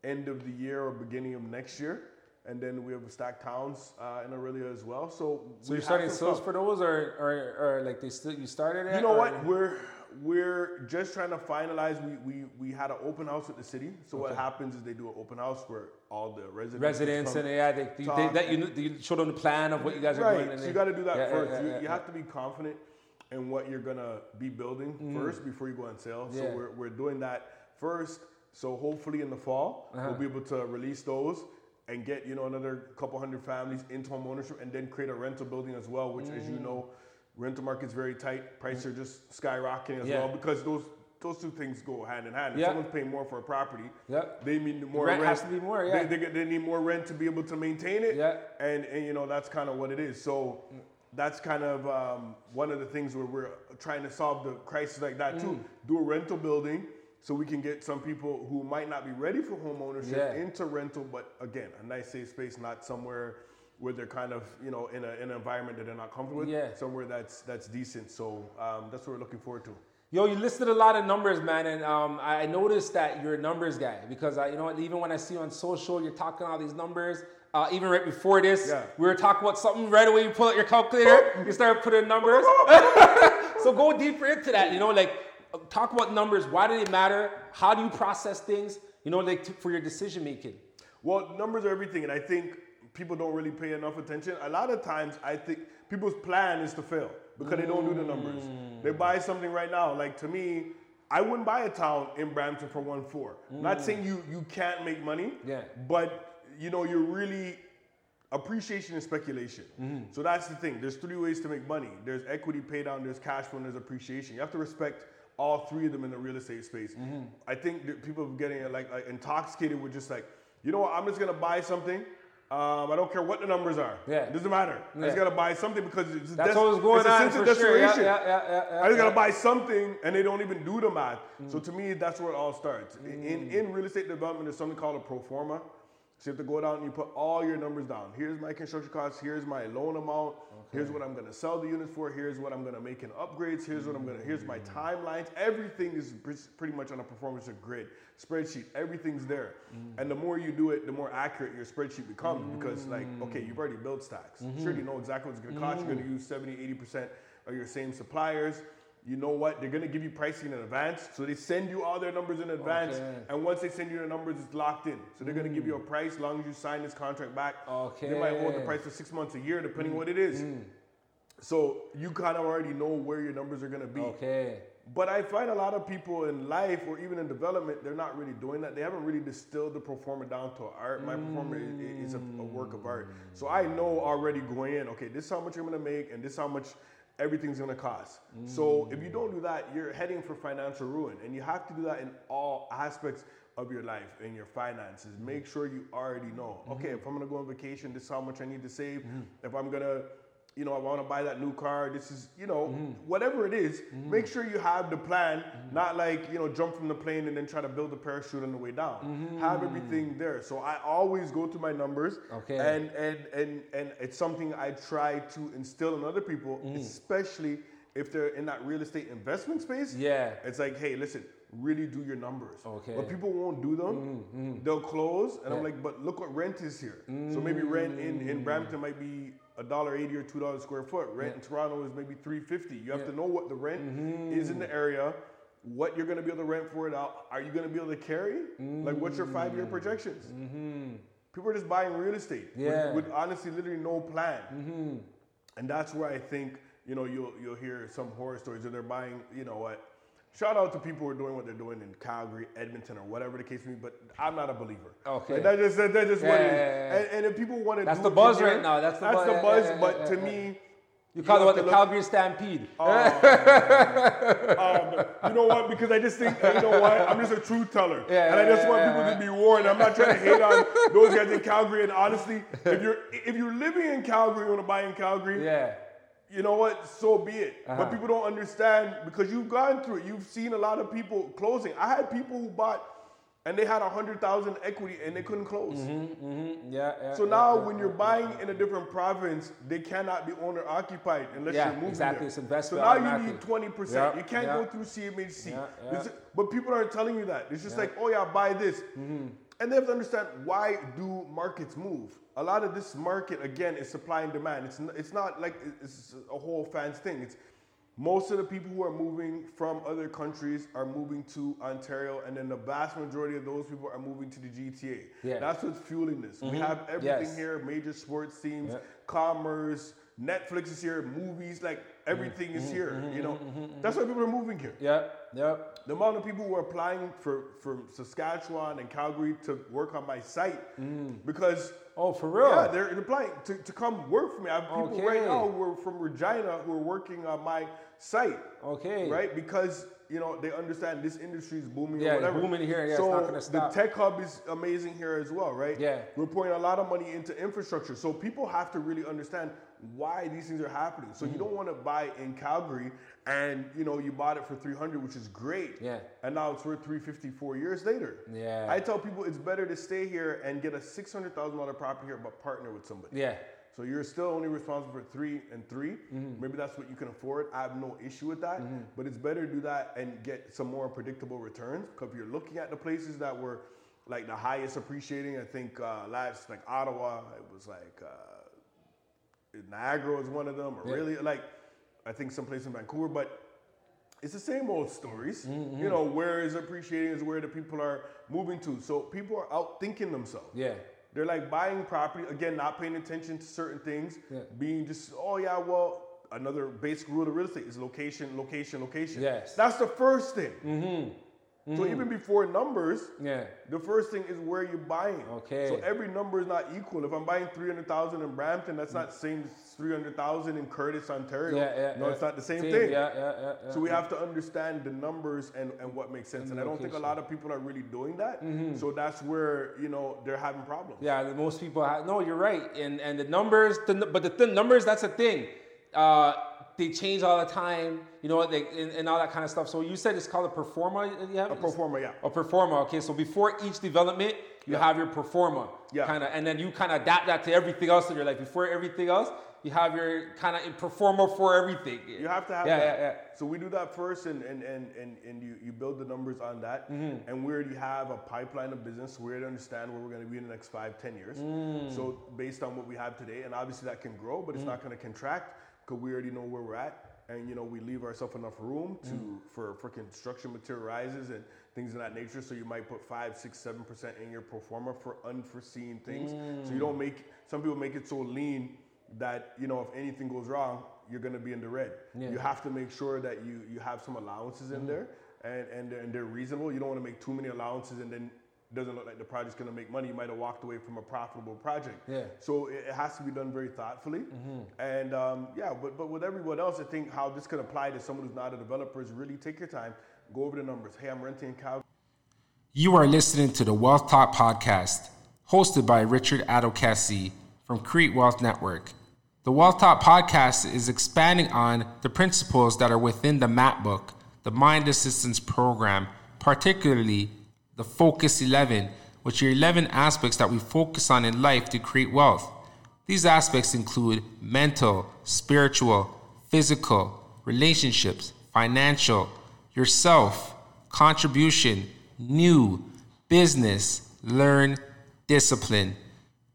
end of the year or beginning of next year. And then we have Stack Towns uh, in Orillia as well. So, so you're starting sales for those, or, or, or like they still you started it? You know or- what? We're we're just trying to finalize. We we, we had an open house at the city. So what happens is they do an open house where all the residents Residents and yeah, they, they, they, that you, you show them the plan of what you guys are right. doing. and so you got to do that Yeah, first. yeah, you, yeah, you yeah. have to be confident in what you're gonna be building first before you go on sale. So we're we're doing that first. So hopefully in the fall Uh-huh. we'll be able to release those and get you know another couple hundred families into home ownership and then create a rental building as well. Which, as you Mm. know, rental market's very tight. Prices are just skyrocketing as Yeah. well because those. Those two things go hand in hand. If Yeah. someone's paying more for a property, Yep. they need more rent rent. has to be more, yeah. They, they, they need more rent to be able to maintain it. Yeah. And, and you know, that's kind of what it is. So that's kind of um, one of the things where we're trying to solve the crisis like that too. Mm. Do a rental building so we can get some people who might not be ready for home ownership Yeah. into rental, but again, a nice safe space, not somewhere where they're kind of, you know, in, a, in an environment that they're not comfortable with. Yeah. Somewhere that's that's decent. So um, that's what we're looking forward to. Yo, you listed a lot of numbers, man, and um, I noticed that you're a numbers guy because I, you know, even when I see you on social, you're talking all these numbers. Uh, even right before this, Yeah. we were talking about something. Right away, you pull out your calculator, you start putting numbers. so go deeper into that. You know, like talk about numbers. Why do they matter? How do you process things? You know, like to, for your decision making. Well, numbers are everything, and I think people don't really pay enough attention. A lot of times, I think people's plan is to fail because they don't do the numbers. They mm. buy something right now. Like to me, I wouldn't buy a town in Brampton for one four. Not mm. saying you you can't make money, Yeah. but you know you're really appreciation and speculation. Mm. So that's the thing. There's three ways to make money. There's equity pay down, there's cash flow, and there's appreciation. You have to respect all three of them in the real estate space. I think that people are getting like, like intoxicated with just like, you know what, I'm just gonna buy something. Um, I don't care what the numbers are. Yeah. It doesn't matter. I just gotta buy something because it's just That's des- what going it's a on sense of sure. Yeah, desperation. yeah, yeah, yeah, yeah, I just gotta buy something and they don't even do the math. Mm. So to me, that's where it all starts. In, in real estate development, there's something called a pro forma. So you have to go down and you put all your numbers down. Here's my construction costs. Here's my loan amount. Here's what I'm gonna sell the units for. Here's what I'm gonna make in upgrades. Here's what I'm gonna. Here's my mm. timelines. Everything is pretty much on a pro forma grid spreadsheet. Everything's there. Mm. And the more you do it, the more accurate your spreadsheet becomes because like, mm. okay, you've already built stacks. Mm-hmm. Sure, you know exactly what it's gonna cost. You're gonna use 70, 80 percent of your same suppliers. You know what? They're gonna give you pricing in advance. So they send you all their numbers in oh, advance. Okay. And once they send you the numbers, it's locked in. So they're gonna give you a hmm. price as long as you sign this contract back. Okay. They might hold the price for six months, a year, depending what it is. Hmm. So you kind of already know where your numbers are gonna be. Okay. But I find a lot of people in life or even in development, they're not really doing that. They haven't really distilled the pro forma down to art. My pro forma is, is a, a work of art. So I know already going in, okay, this is how much I'm gonna make and this is how much everything's gonna cost. So if you don't do that, you're heading for financial ruin. And you have to do that in all aspects of your life and your finances. Make sure you already know, okay, if I'm gonna go on vacation, this is how much I need to save. Mm-hmm. If I'm gonna you know, I want to buy that new car. This is, you know, mm-hmm. whatever it is, mm-hmm. make sure you have the plan, mm-hmm. not like, you know, jump from the plane and then try to build a parachute on the way down. Have everything there. So I always go to my numbers. Okay. And, and, and, and it's something I try to instill in other people, mm. especially if they're in that real estate investment space. Yeah. It's like, hey, listen, really do your numbers. Okay. But people won't do them. Mm, mm. They'll close, and I'm like, but look what rent is here. So maybe mm. rent in, in Brampton might be a dollar eighty or two dollars square foot. Rent in Toronto is maybe three fifty. You have to know what the rent mm-hmm. is in the area, what you're gonna be able to rent for it out. Are you gonna be able to carry? Like, what's your five year projections? Mm-hmm. People are just buying real estate with- Yeah. with, honestly literally no plan. Mm-hmm. And that's where I think, you know, you'll you'll hear some horror stories that they're buying, you know what. Shout out to people who are doing what they're doing in Calgary, Edmonton, or whatever the case may be, but I'm not a believer. Okay. Like, that just that's just what Yeah, it is. yeah, yeah. And, and if people want to That's do the buzz right now. That's the that's buzz. the buzz. but to me, You call it what the look- Calgary Stampede. Um, you know what? Because I just think, you know what? I'm just a truth teller. Yeah, and I just yeah, want yeah, people to be warned. I'm not trying to hate on those guys in Calgary. And honestly, if you're if you're living in Calgary, you want to buy in Calgary, yeah. You know what? So be it. Uh-huh. But people don't understand because you've gone through it. You've seen a lot of people closing. I had people who bought and they had a hundred thousand equity and they couldn't close. Mm-hmm. Yeah, yeah. So now, yeah, when you're buying in a different province, they cannot be owner occupied unless you're moving exactly. there. It's investment so now you need twenty percent. You can't go through CMHC. But people aren't telling you that. It's just like, oh yeah, buy this, Mm-hmm. And they have to understand why do markets move. A lot of this market again is supply and demand. It's n- it's not like it's a whole fans thing. It's most of the people who are moving from other countries are moving to Ontario, and then the vast majority of those people are moving to the GTA. Yeah. That's what's fueling this. We mm-hmm. have everything Yes. here major sports teams, Yeah. commerce, Netflix is here, movies, like everything is mm-hmm, here. You mm-hmm, know, mm-hmm, that's why people are moving here. Yeah, yeah. The amount of people who are applying for from Saskatchewan and Calgary to work on my site mm. because Oh, for real? yeah, they're applying to, to come work for me. I have people right now who are from Regina who are working on my site. Okay. Right? Because you know they understand this industry is booming. Yeah, or whatever. booming here, yeah, it's so not gonna stop. the tech hub is amazing here as well, right? Yeah. We're pouring a lot of money into infrastructure, so people have to really understand why these things are happening. So Mm-hmm. you don't want to buy in Calgary and you know you bought it for 300, which is great. Yeah. And now it's worth 354 years later. Yeah. I tell people it's better to stay here and get a $600,000 property here, but partner with somebody. Yeah. So you're still only responsible for three and 3 Maybe that's what you can afford. I have no issue with that. But it's better to do that and get some more predictable returns. Because if you're looking at the places that were like the highest appreciating, I think uh, last like Ottawa, it was like uh, Niagara is one of them, or Yeah. really like I think someplace in Vancouver. But it's the same old stories. Mm-hmm. You know, where is appreciating is where the people are moving to. So people are out thinking themselves. Yeah. They're like buying property, again, not paying attention to certain things, Yeah. being just, oh yeah, well, another basic rule of real estate is location, location, location. Yes. That's the first thing. So even before numbers, Yeah. the first thing is where you're buying. Okay. So every number is not equal. If I'm buying 300,000 in Brampton, that's not the same as 300,000 in Courtice, Ontario. Yeah, yeah. no, yeah. it's not the same, Same, thing. Yeah, yeah, yeah. yeah. So we have to understand the numbers and, and what makes sense. And, I don't think a lot of people are really doing that. So that's where, you know, they're having problems. Yeah, most people have. No, you're right. And and the numbers, the, but the th- numbers, that's the thing. Uh, they change all the time, you know, they, and, and all that kind of stuff. So you said it's called a performa. You have A pro forma, yeah. A performa. Okay, so before each development, you have your performa. Yeah. Kind of, and then you kind of adapt that to everything else in your life. Before everything else, you have your kind of performer for everything. You have to have yeah, that. Yeah, yeah, So we do that first, and and and and, and you, you build the numbers on that, Mm-hmm. and we already have a pipeline of business. We already understand where we're going to be in the next five, ten years. Mm. So based on what we have today, and obviously that can grow, but it's not going to contract because we already know where we're at, and you know we leave ourselves enough room to Mm. for for construction material rises and things of that nature. So you might put five, six, seven percent in your pro forma for unforeseen things. So you don't make some people make it so lean that you know if anything goes wrong, you're going to be in the red. Yeah. You have to make sure that you you have some allowances in there and and they're, and they're reasonable. You don't want to make too many allowances and then doesn't look like the project's going to make money. You might have walked away from a profitable project. Yeah. So it, it has to be done very thoughtfully. And um, yeah, but but with everyone else, I think how this could apply to someone who's not a developer is really take your time, go over the numbers. Hey, I'm renting in Calgary. You are listening to the Wealth Talk podcast, hosted by Richard Adokesi from Create Wealth Network. The Wealth Talk podcast is expanding on the principles that are within the MAP book, the Mind Assistance Program, particularly the Focus 11, which are 11 aspects that we focus on in life to create wealth. These aspects include mental, spiritual, physical, relationships, financial, yourself, contribution, new, business, learn, discipline.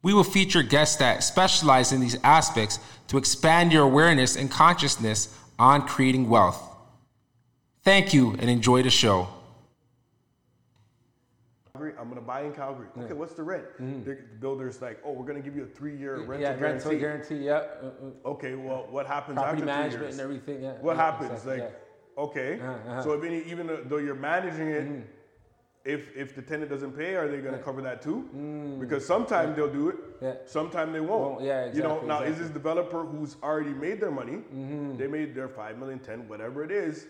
We will feature guests that specialize in these aspects to expand your awareness and consciousness on creating wealth. Thank you and enjoy the show. Calgary, I'm gonna buy in Calgary. Okay, what's the rent? The builder's like, oh, we're gonna give you a three-year rental Mm-hmm. yeah, guarantee. rental guarantee. Yeah. Uh, uh, Okay, well, what happens property after management three years? and everything. Yeah. What yeah, happens? exactly, like, yeah. okay, Uh-huh. so if any, even though you're managing it, if if the tenant doesn't pay, are they going to cover that too? Because sometimes they'll do it, Mm. Yeah. sometimes they won't. Won't, yeah, You know, exactly, now is this developer who's already made their money? They made their five million, ten, whatever it is.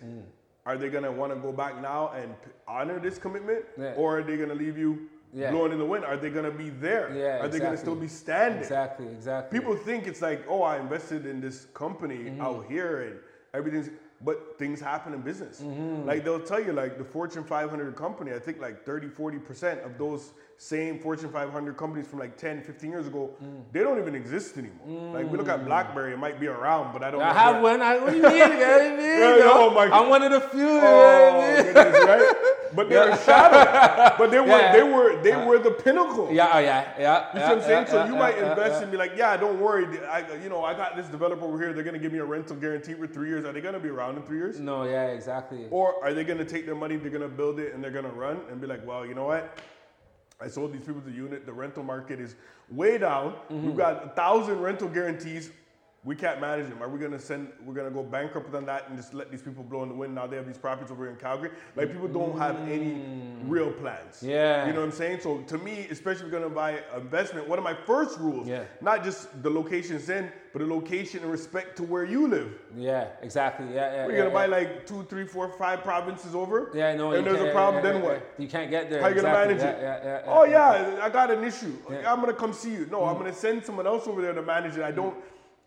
Are they to want to go back now and honor this commitment, Yeah. or are they to leave you Yeah. blowing in the wind? Are they to be there? Yeah, Are they to still be standing? Exactly, exactly. People think it's like, oh, I invested in this company Mm-hmm. out here and everything's, but things happen in business. Mm-hmm. Like they'll tell you, like the Fortune 500 company, I think like 30, 40% of those same Fortune 500 companies from like 10, 15 years ago, Mm. they don't even exist anymore. Like we look at BlackBerry, it might be around, but I don't I know have one. I, what do you mean? What you mean? Yeah, oh my- I'm one of the few. Oh, what I mean? goodness, right? But they're a shadow. But they were, Yeah. they were, they were the pinnacle. Yeah, oh yeah, yeah. You yeah, see what I'm saying? yeah, so yeah, you yeah, might yeah, invest yeah. and be like, yeah, don't worry. I, you know, I got this developer over here. They're gonna give me a rental guarantee for three years. Are they gonna be around in three years? No, yeah, exactly. Or are they gonna take their money? They're gonna build it and they're gonna run and be like, well, you know what? I sold these people the unit. The rental market is way down. Mm-hmm. We've got a thousand rental guarantees. We can't manage them. Are we gonna send? We're gonna go bankrupt on that and just let these people blow in the wind. Now they have these properties over here in Calgary. Like people don't have any real plans. Mm. Yeah. You know what I'm saying? So to me, especially if you're gonna buy investment, one of my first rules, Yeah. not just the location it's in, but the location in respect to where you live. Yeah, exactly. Yeah, yeah. We're yeah, gonna buy like two, three, four, five provinces over. Yeah, no. And there's a problem. yeah, then yeah, what? yeah. You can't get there. How you gonna manage it? Yeah, yeah, yeah, oh yeah. yeah, I got an issue. Yeah. Mm. I'm gonna come see you. No, I'm gonna send someone else over there to manage it. I don't.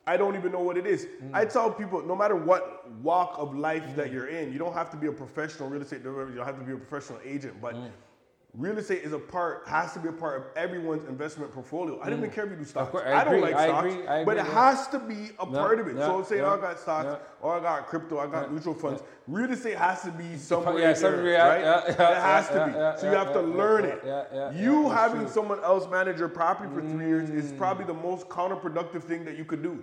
I don't even know what it is. Mm. I tell people, no matter what walk of life that you're in, you don't have to be a professional real estate developer. You don't have to be a professional agent, but. Mm. Real estate is a part, has to be a part of everyone's investment portfolio. I don't even care if you do stocks. Mm. course, I I, don't like I stocks, agree, but it agree, has to be a Yeah, part of it. yeah, so say, yeah, oh, I got stocks, yeah. or I got crypto, I got mutual funds. Real estate has to be somewhere yeah, there, yeah, right? yeah, yeah, it has yeah, to be. yeah, so you yeah, have to yeah, learn yeah, it. yeah, yeah, you yeah, having true. Mm. someone else manage your property for three years is probably the most counterproductive thing that you could do.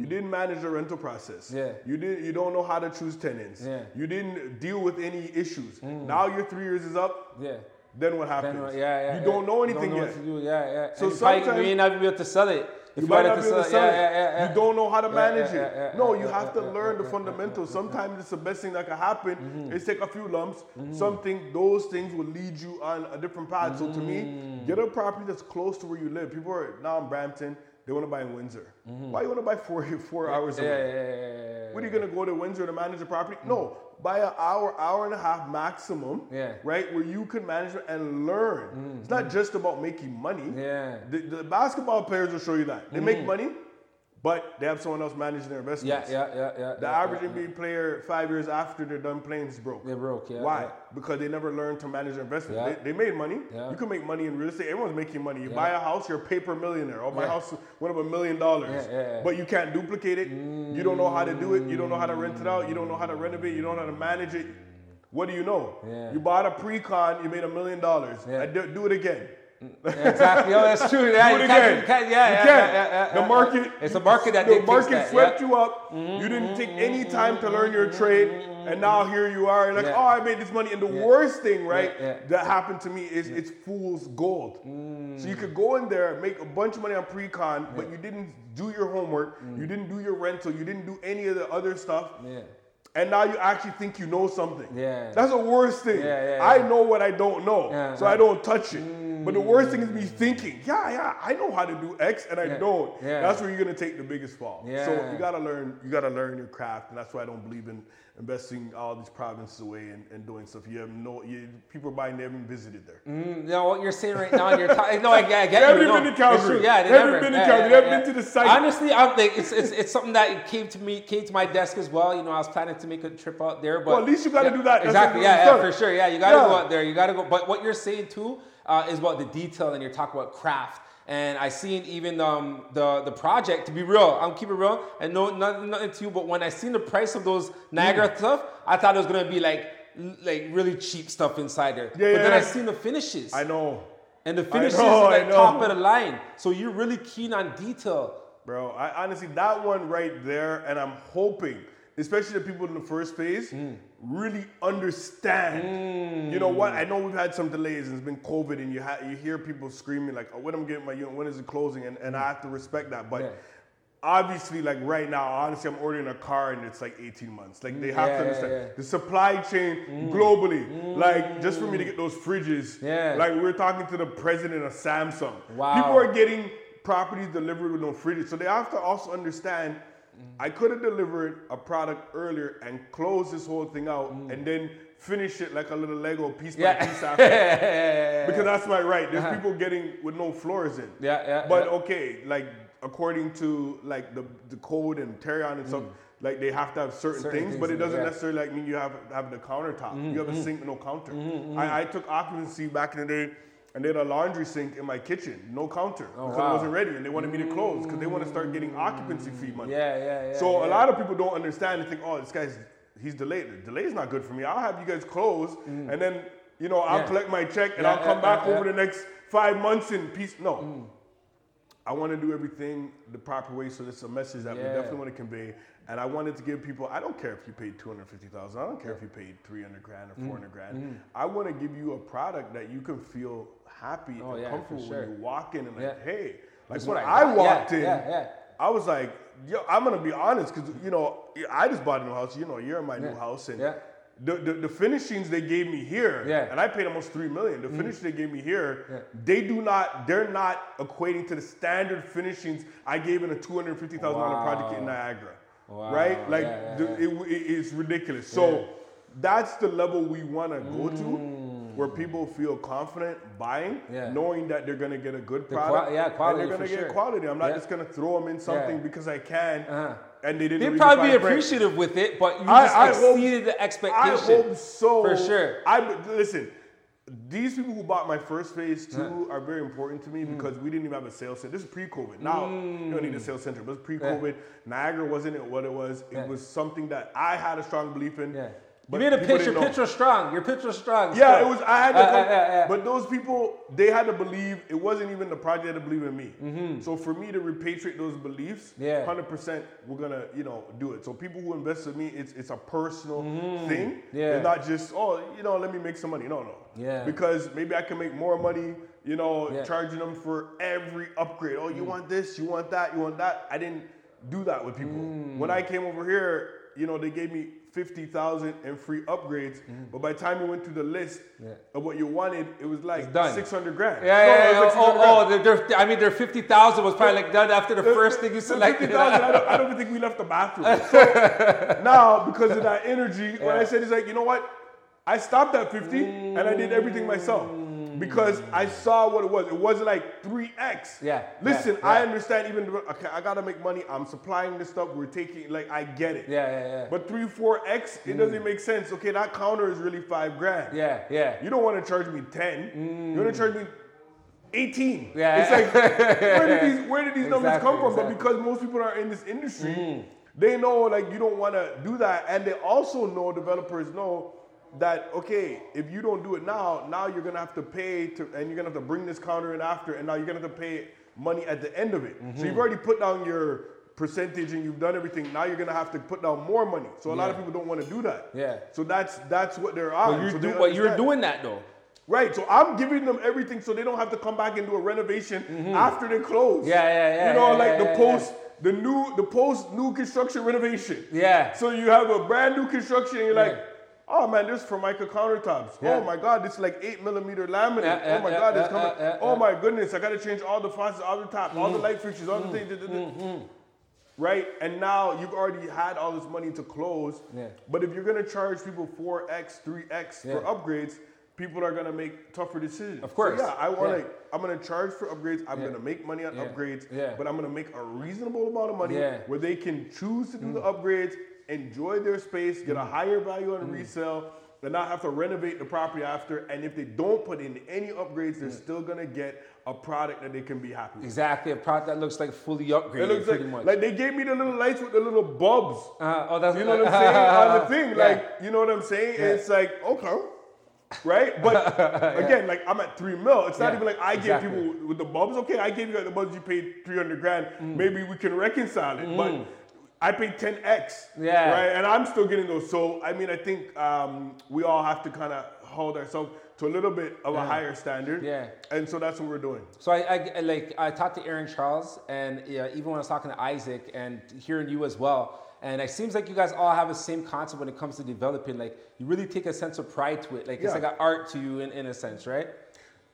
You didn't manage the rental process. Mm. Yeah. You didn't. You don't know how to choose tenants. Yeah. Mm. You didn't deal with any issues. Now your three years is up. Yeah. Then what happens? uh, yeah, yeah. You yeah. don't know anything don't know yet. What to do. Yeah, yeah. So And you probably- sometimes- you may not be able to sell it. If You might not be able to sell yeah, it. Yeah, yeah. You don't know how to manage it. no, you have to learn the fundamentals. Sometimes it's the best thing that can happen Mm-hmm. is take a few lumps. Something, those things will lead you on a different path. So to me, get a property that's close to where you live. People are now in Brampton. They want to buy in Windsor. Mm-hmm. Why you want to buy four four hours Mm-hmm. Away? yeah, yeah, yeah. What are you gonna go to Windsor to manage a property? No, buy an hour, hour and a half maximum. Yeah. Right, where you can manage and learn. Mm, it's not mm. just about making money. Yeah. The, the basketball players will show you that. They make mm. money, but they have someone else managing their investments. yeah, yeah, yeah. The yeah, average yeah, NBA player five years after they're done playing is broke. They're broke, yeah, Why? yeah. Because they never learned to manage their investments. Yeah. They, they made money. Yeah. You can make money in real estate. Everyone's making money. You Yeah. buy a house, you're a paper millionaire. Oh, my Yeah. house went up a million dollars. Yeah, yeah, yeah. But you can't duplicate it. Mm. You don't know how to do it. You don't know how to rent it out. You don't know how to renovate. You don't know how to manage it. What do you know? Yeah. You bought a pre-con, you made a million dollars. Yeah. Do it again. Exactly. Oh, that's true. Yeah, you again. you can't, yeah, You yeah, yeah, the market. It's a market that the market swept you up. Mm-hmm. You didn't take any time to learn your trade, and now here you are. Like, oh, I made this money. And the worst thing, right, that happened to me is it's fool's gold. Mm. So you could go in there, make a bunch of money on pre-con, but you didn't do your homework. Mm. You didn't do your rental. You didn't do any of the other stuff. Yeah. And now you actually think you know something. Yeah. That's the worst thing. Yeah, yeah, I know what I don't know. Yeah, so yeah. I don't touch it. But the worst thing is me mm. thinking, yeah, yeah, I know how to do X and I Yeah, don't. yeah. That's where you're gonna take the biggest fall. Yeah. So you gotta learn, you gotta learn your craft, and that's why I don't believe in investing all these provinces away and, and doing stuff. You have no you, people are buying, they haven't visited there. Mm, know what you're saying right now. You're ta- no, I, get- I get you. haven't no, been to Calgary. Yeah, They haven't never- been to yeah, Calgary. yeah, haven't yeah. been to the site. Honestly, I'm like, it's, it's it's something that came to me, came to my desk as well. You know, I was planning to make a trip out there, but Well, at least you gotta Yeah, do that. Exactly. Yeah, yeah, for sure. Yeah, you gotta Yeah. go out there. You gotta go. But what you're saying too uh, is about the detail, and you're talking about craft. And I seen even um, the the project. To be real, I'm keeping real, and no nothing, nothing to you. But when I seen the price of those Niagara Mm. stuff, I thought it was gonna be like like really cheap stuff inside there. Yeah, but then yeah. I seen the finishes. I know. And the finishes know, I like top of the line. So you're really keen on detail. Bro, I honestly that one right there, and I'm hoping, especially the people in the first phase, Mm. Really understand. You know what? I know we've had some delays and it's been COVID, and you ha- you hear people screaming like, oh, "When am I getting my unit? When is it closing?" And, and I have to respect that, but. Yeah. obviously, like right now, honestly, I'm ordering a car and it's like 18 months. Like they have Yeah, to understand yeah. the supply chain mm. globally. Like just for me to mm. get those fridges. Yeah. Like we we're talking to the president of Samsung. Wow. People are getting properties delivered with no fridges, so they have to also understand. I could have delivered a product earlier and closed this whole thing out and then finish it like a little Lego piece by piece after. yeah. Because that's my right. There's people getting with no floors in. Uh-huh. Yeah, yeah, But yeah. okay, like according to like the, the code and Tarion and stuff, like they have to have certain, Mm. Certain things, things but it doesn't yeah. necessarily like mean you have have the countertop. Mm-hmm, You have a sink no counter. I, I took occupancy back in the day. And they had a laundry sink in my kitchen, no counter, because Oh, wow. Mm. it wasn't ready, and they wanted me to close because they want to start getting occupancy fee money. Yeah, yeah, yeah. So yeah. a lot of people don't understand and think, oh, this guy's he's delayed. The delay is not good for me. I'll have you guys close, and then you know I'll Mm. Yeah. collect my check and Yeah, I'll come back over. Mm. the next five months in peace. No, I want to do everything the proper way. So it's a message that we definitely want to convey. And I wanted to give people. I don't care if you paid two hundred fifty thousand. I don't care if you paid three hundred grand Mm. or four hundred grand. I want to give you a product that you can feel happy Oh, and yeah, comfortable sure. when you walk in and like, Yeah. hey, like That's when I, I walked Yeah, in. yeah, yeah. I was like, yo, I'm gonna be honest, cause you know, I just bought a new house. You know, you're in my new house, and Yeah. the, the the finishings they gave me here, Yeah. Mm. and I paid almost three million. The finish they gave me here, they do not, they're not equating to the standard finishings I gave in a two hundred fifty thousand dollar project in Niagara, Wow, right? Like, yeah, yeah, yeah. It, it- it's ridiculous. So. That's the level we want to go to, where people feel confident buying, Mm. Yeah. knowing that they're gonna get a good The product, yeah, quality and they're gonna get sure. quality. I'm not just gonna throw them in something because I can, Uh-huh. and they didn't. They'd probably be appreciative with it, but you I- just I hope- exceeded the expectation. I hope so. For sure. I listen. These people who bought my first phase two are very important to me Mm. because we didn't even have a sales center. This is pre-COVID. Now you don't need a hmm. sales center, but eh. pre-COVID, Niagara wasn't it what it was. It Yeah. was something that I had a strong belief in. But you made a pitch. Your pitch was strong. Your pitch was strong. Yeah, still. it was. I had to Uh, come, uh, uh, uh. but those people they had to believe. It wasn't even the project had to believe in me. So for me to repatriate those beliefs, Mm-hmm. Yeah. hundred percent, we're gonna you know do it. So people who invest in me, it's it's a personal thing. Mm-hmm. Yeah. it's not just oh you know let me make some money. No, no. Yeah. Because maybe I can make more money. You know, Yeah. Mm. charging them for every upgrade. Oh, you want this? You want that? You want that? I didn't do that with people. Mm. When I came over here, you know, they gave me fifty thousand and free upgrades. Mm. But by the time you went through the list. Yeah. of what you wanted, it was like It's done. six hundred grand. Yeah, yeah, yeah. like Oh, oh, they're, I mean, their fifty thousand was probably like done after the first thing you selected. 50,000, I, don't, I don't even think we left the bathroom. So now, because of that energy, what I said is like, you know what? I stopped at 50 and I did everything myself because I saw what it was. It wasn't like 3x. Yeah, Listen, yeah, I understand even, okay, I gotta make money. I'm supplying this stuff. We're taking, like, I get it. Yeah, yeah, yeah. But 3, 4x, it mm. doesn't make sense. Okay, that counter is really five grand. yeah, yeah. You don't want to charge me 10. You want to mm. charge me 18. Yeah. It's like, where did these, where did these numbers come from? But because most people are in this industry, mm. they know like you don't want to do that. And they also know, developers know, that okay, if you don't do it now, now you're gonna have to pay to, and you're gonna have to bring this counter in after, and now you're gonna have to pay money at the end of it. So you've already put down your percentage and you've done everything. Now you're gonna have to put down more money. So a lot of people don't want to do that. Yeah. So that's that's what they're on. But you're, So do, but you're doing that though. Right, so I'm giving them everything so they don't have to come back and do a renovation after they close. Mm-hmm. Yeah, yeah, yeah, You know, yeah, like yeah, the yeah, post, the new, the post new construction renovation. Yeah. So you have a brand new construction and you're like, Yeah. Oh man, this is Formica countertops. Yeah. Oh my God, this is like eight millimeter laminate. Yeah, oh my God, it's coming. oh my goodness, I gotta change all the faucets, all the top, all the Mm. light fixtures, all the things. da. Right, and now you've already had all this money to close. Yeah. But if you're gonna charge people 4x, 3x for upgrades, people are gonna make tougher decisions. Of course. So yeah, I wanna Yeah. I'm gonna charge for upgrades. I'm Yeah. gonna make money on Yeah. upgrades. Yeah. But I'm gonna make a reasonable amount of money. Mm. where they can choose to do the upgrades, enjoy their space, get a higher value on resale, and not have to renovate the property after. And if they don't put in any upgrades, they're still gonna get a product that they can be happy with. Exactly. A product that looks like fully upgraded, It looks like, much. like they gave me the little lights with the little bulbs. uh, oh, that's You know what I'm saying? On the thing, Yeah. like, you know what I'm saying? It's like, okay. Right? But again, like I'm at three mil. It's not even like I exactly. give people with the bulbs. Okay, I gave you the bulbs, you paid 300 grand. Mm. Maybe we can reconcile it. But I paid 10x. Yeah. Right? And I'm still getting those. So, I mean, I think um, we all have to kind of hold ourselves. to a little bit of a higher standard. Yeah. And so that's what we're doing. So I, I I, like I talked to Aaron Charles, and yeah, even when I was talking to Isaac and hearing you as well, and it seems like you guys all have the same concept when it comes to developing. Like you really take a sense of pride to it. Like it's like an art to you in, in a sense, right?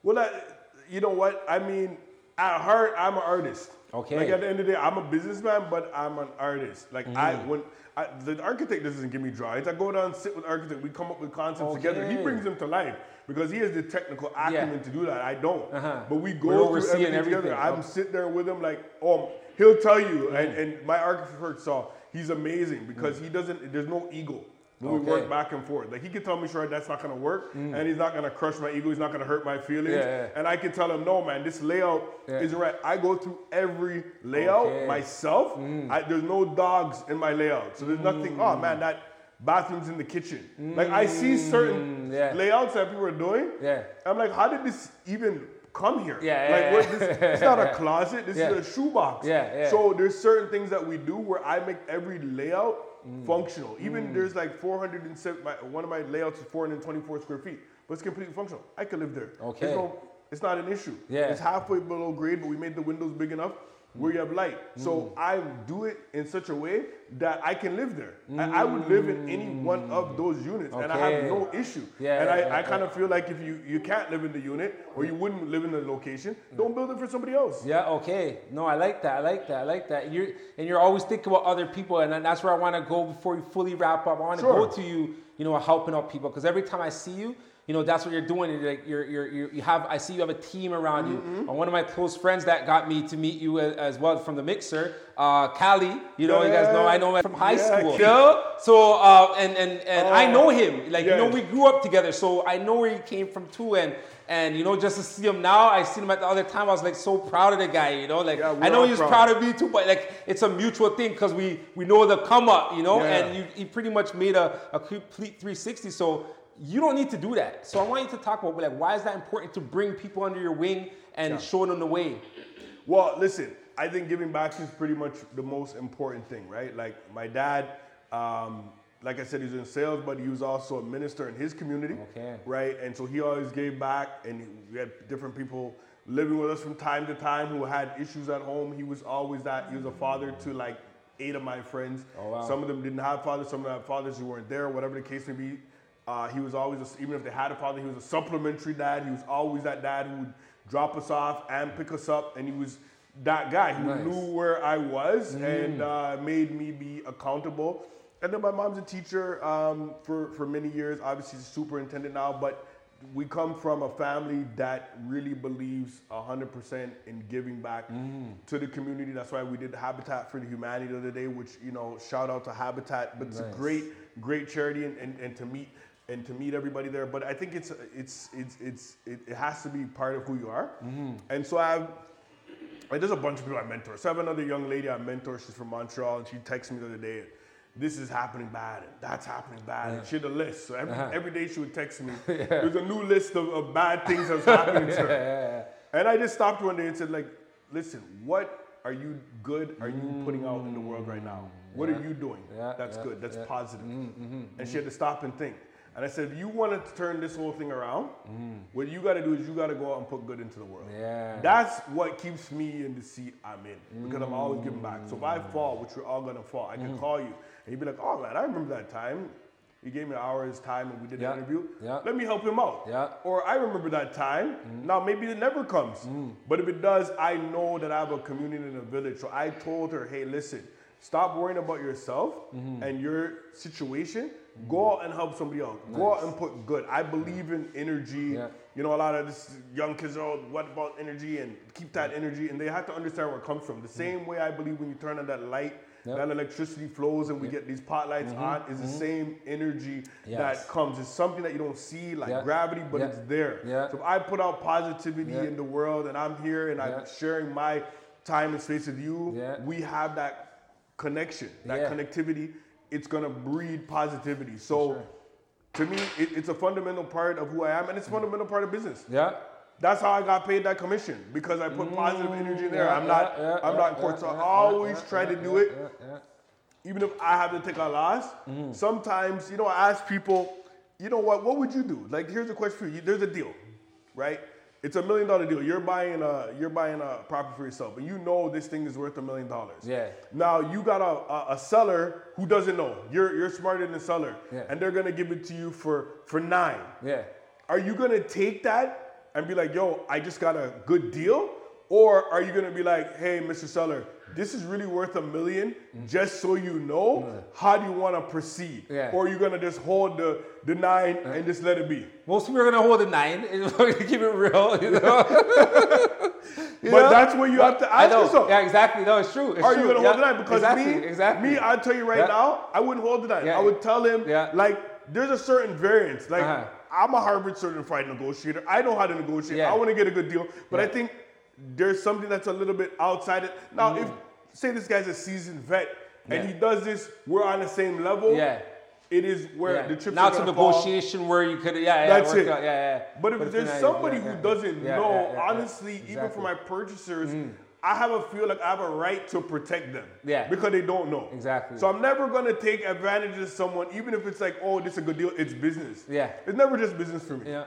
Well, that, you know what? I mean, at heart, I'm an artist. Okay. Like at the end of the day, I'm a businessman, but I'm an artist. Like I, Mm-hmm. when I, the architect doesn't give me drawings, I go down and sit with the architect. We come up with concepts together. He brings them to life because he has the technical acumen to do that. I don't. Uh-huh. But we We're go through overseeing everything, together. everything. I'm Okay. sitting there with him, like, oh, he'll tell you. And, and my architect saw he's amazing because he doesn't. There's no ego. We Okay. work back and forth, like he can tell me, sure, that's not gonna work, and he's not gonna crush my ego. He's not gonna hurt my feelings. Yeah, yeah. And I can tell him, no, man, this layout Yeah. isn't right. I go through every layout Okay. Mm. myself. I, there's no dogs in my layout, so there's nothing. Oh man, that bathroom's in the kitchen. Like I see certain Mm, yeah. layouts that people are doing. Yeah. I'm like, how did this even come here? Yeah, like yeah, yeah. this, it's not a closet. This Yeah. is a shoebox. Yeah, yeah. So there's certain things that we do where I make every layout Mm. functional. Even there's like 407. My, one of my layouts is 424 square feet, but it's completely functional. I could live there. Okay. It's, no, it's not an issue. Yeah. It's halfway below grade, but we made the windows big enough where you have light. Mm. So I do it in such a way that I can live there. I, I would live in any one of those units, and I have no issue. Yeah, and I, yeah, I kind of feel like if you, you can't live in the unit or you wouldn't live in the location, don't build it for somebody else. Yeah, okay. No, I like that. I like that. I like that. You're and you're always thinking about other people, and that's where I want to go before we fully wrap up. I want to Sure. go to you, you know, helping out people because every time I see you, you know, that's what you're doing. You're like you're, you're, you have. I see you have a team around you. Mm-hmm. And one of my close friends that got me to meet you as, well from the mixer, uh, Cali. You know, you guys know I know him from high Yeah, school. You know? So uh, and and and I Oh, know him. Like you know, we grew up together, so I know where he came from too. And and you know, just to see him now, I seen him at the other time. I was like so proud of the guy. You know, like Yeah, I know all he was proud. proud of me too, but like it's a mutual thing because we we know the come up. You know, Yeah. and you, he pretty much made a, a complete 360. So you don't need to do that. So I want you to talk about like why is that important to bring people under your wing and show them the way. Well, listen, I think giving back is pretty much the most important thing, right? Like my dad, um, like I said, he's in sales, but he was also a minister in his community, Okay. right? And so he always gave back, and we had different people living with us from time to time who had issues at home. He was always that. He was a father to like eight of my friends. Oh, wow. Some of them didn't have fathers. Some of them had fathers who weren't there. Whatever the case may be. Uh, he was always, a, even if they had a father, he was a supplementary dad. He was always that dad who would drop us off and pick us up, and he was that guy who Nice. Mm. knew where I was and uh, made me be accountable. And then my mom's a teacher um, for, for many years. Obviously, she's a superintendent now, but we come from a family that really believes 100% in giving back Mm. to the community. That's why we did Habitat for the Humanity the other day, which, you know, shout out to Habitat. But it's a great, great charity and, and, and to meet and to meet everybody there. But I think it's it's it's it's it, it has to be part of who you are. Mm-hmm. And so I have like, there's a bunch of people I mentor. So I have another young lady I mentor. She's from Montreal, and she texted me the other day. This is happening bad, and that's happening bad. And she had a list. So every, Uh-huh. every day she would text me. There's a new list of, of bad things that's happening to her. And I just stopped one day and said, like, listen, what are you good are you putting out in the world right now? What are you doing? Yeah, that's yeah, good. That's yeah. positive. And she had to stop and think. And I said, if you wanted to turn this whole thing around, mm-hmm. what you got to do is you got to go out and put good into the world. Yeah. That's what keeps me in the seat I'm in because I'm always giving back. So if I mm. fall, which we're all gonna fall, I can mm. call you and you'd be like, "Oh man, I remember that time. He gave me an hour's time and we did Yeah. the interview. Yeah. Let me help him out. Yeah. Or I remember that time. Mm. Now maybe it never comes, but if it does, I know that I have a community in a village. So I told her, "Hey, listen." Stop worrying about yourself mm-hmm. and your situation. Go out and help somebody else. Go out and put good. I believe in energy. Yeah. You know, a lot of this young kids are, all, what about energy? And keep that energy. And they have to understand where it comes from. The mm-hmm. same way I believe when you turn on that light, Yep. that electricity flows and we get these pot lights mm-hmm. on, is the mm-hmm. same energy Yes. that comes. It's something that you don't see, like Yeah. gravity, but it's there. So if I put out positivity in the world and I'm here and. I'm sharing my time and space with you, we have that connection, that connectivity. It's gonna breed positivity. So to me, it, it's a fundamental part of who I am, and it's a fundamental part of business. Yeah. That's how I got paid that commission because I put positive energy in there. yeah, I'm not, yeah, yeah, I'm not in court, so I always try to do it, even if I have to take a loss. Mm-hmm. Sometimes, you know, I ask people, you know what? What would you do? Like, here's a question for you. There's a deal, right? It's a million dollar deal. You're buying a you're buying a property for yourself, and you know this thing is worth a million dollars. Yeah. Now you got a, a, a seller who doesn't know. You're you're smarter than the seller, Yeah. and they're gonna give it to you for for nine. Yeah. Are you gonna take that and be like, yo, I just got a good deal? Or are you gonna be like, hey, Mr. Seller, this is really worth a million, just so you know, how do you wanna proceed? Yeah. Or are you gonna just hold the, the nine and just let it be? Most people are gonna hold the nine. We're keep it real, you know. You But know? that's where you have to I ask yourself. Yeah, exactly. No, it's true. It's Are true. you gonna Yeah, hold the nine? Because exactly, me, exactly. me, I'll tell you right now, I wouldn't hold the nine. I would tell him, like, there's a certain variance. Like, Uh-huh. I'm a Harvard certified negotiator. I know how to negotiate. I want to get a good deal, but I think there's something that's a little bit outside it. Now, if say this guy's a seasoned vet and Mm-hmm. He does this, we're on the same level. Yeah. It is where Yeah. the chips now it's a gonna fall. negotiation where you could, yeah, yeah, That's work it. Out, yeah, yeah. But if it's there's not- somebody yeah, who yeah. doesn't Yeah, know, yeah, yeah, yeah. honestly, even for Mm. my purchasers, I have a feel like I have a right to protect them. Yeah. Because they don't know. Exactly. So I'm never gonna take advantage of someone, even if it's like, oh, this is a good deal. It's business. Yeah. It's never just business for me. Yeah.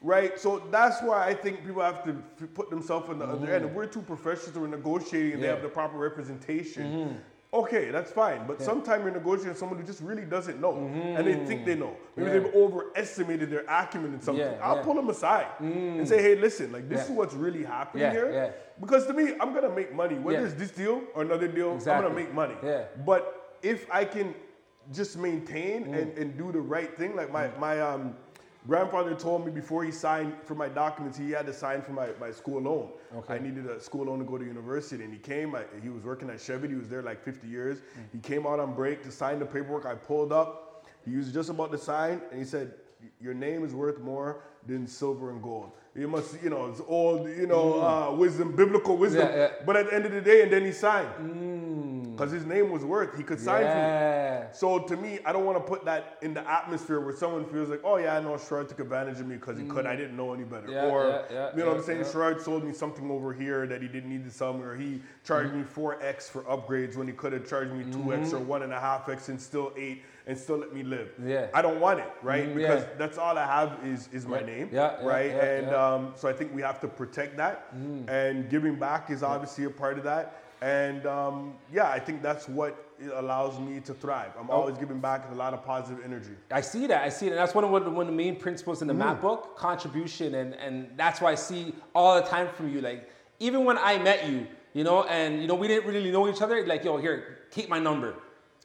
Right. So that's why I think people have to f- put themselves on the other end. If Mm-hmm. we're two professionals who are negotiating and they have the proper representation. Okay, that's fine. But sometimes you're negotiating with someone who just really doesn't know, and they think they know. Maybe Mm-hmm. Yeah. they've overestimated their acumen in something. Yeah, I'll yeah. Mm. pull them aside and say, "Hey, listen, like this Yeah. is what's really happening Yeah, here." yeah. Because to me, I'm gonna make money. Whether Yeah. it's this deal or another deal, I'm gonna make money. Yeah. But if I can just maintain Mm. and, and do the right thing, like my my um, grandfather told me before he signed for my documents, he had to sign for my, my school loan. Okay. I needed a school loan to go to university, and he came. I, he was working at Chevy. He was there like 50 years. Mm. He came out on break to sign the paperwork. I pulled up. He was just about to sign, and he said, "Your name is worth more than silver and gold." You must, you know, it's old, you know, uh, wisdom, biblical wisdom. Yeah, yeah. But at the end of the day, and then he signed because his name was worth. He could sign for me. So to me, I don't want to put that in the atmosphere where someone feels like, oh yeah, I know Sherrod took advantage of me because he could. I didn't know any better. Mm. Yeah, or yeah, yeah, you know what I'm saying? yeah. Sherrod sold me something over here that he didn't need to sell me, or he charged me four X for upgrades when he could have charged me 2 X or one and a half X and still eight and still let me live. Yeah. I don't want it, right? Mm, because yeah. that's all I have is is my Yeah, name. yeah, right. and. Mm. um, so I think we have to protect that, and giving back is obviously a part of that. And um, yeah, I think that's what it allows me to thrive. I'm always giving back with a lot of positive energy. I see that. I see it. And that's one of, one of the main principles in the Mm. map book, contribution. And, and that's why I see all the time from you. Like, even when I met you, you know, and, you know, we didn't really know each other. Like, yo, here, keep my number.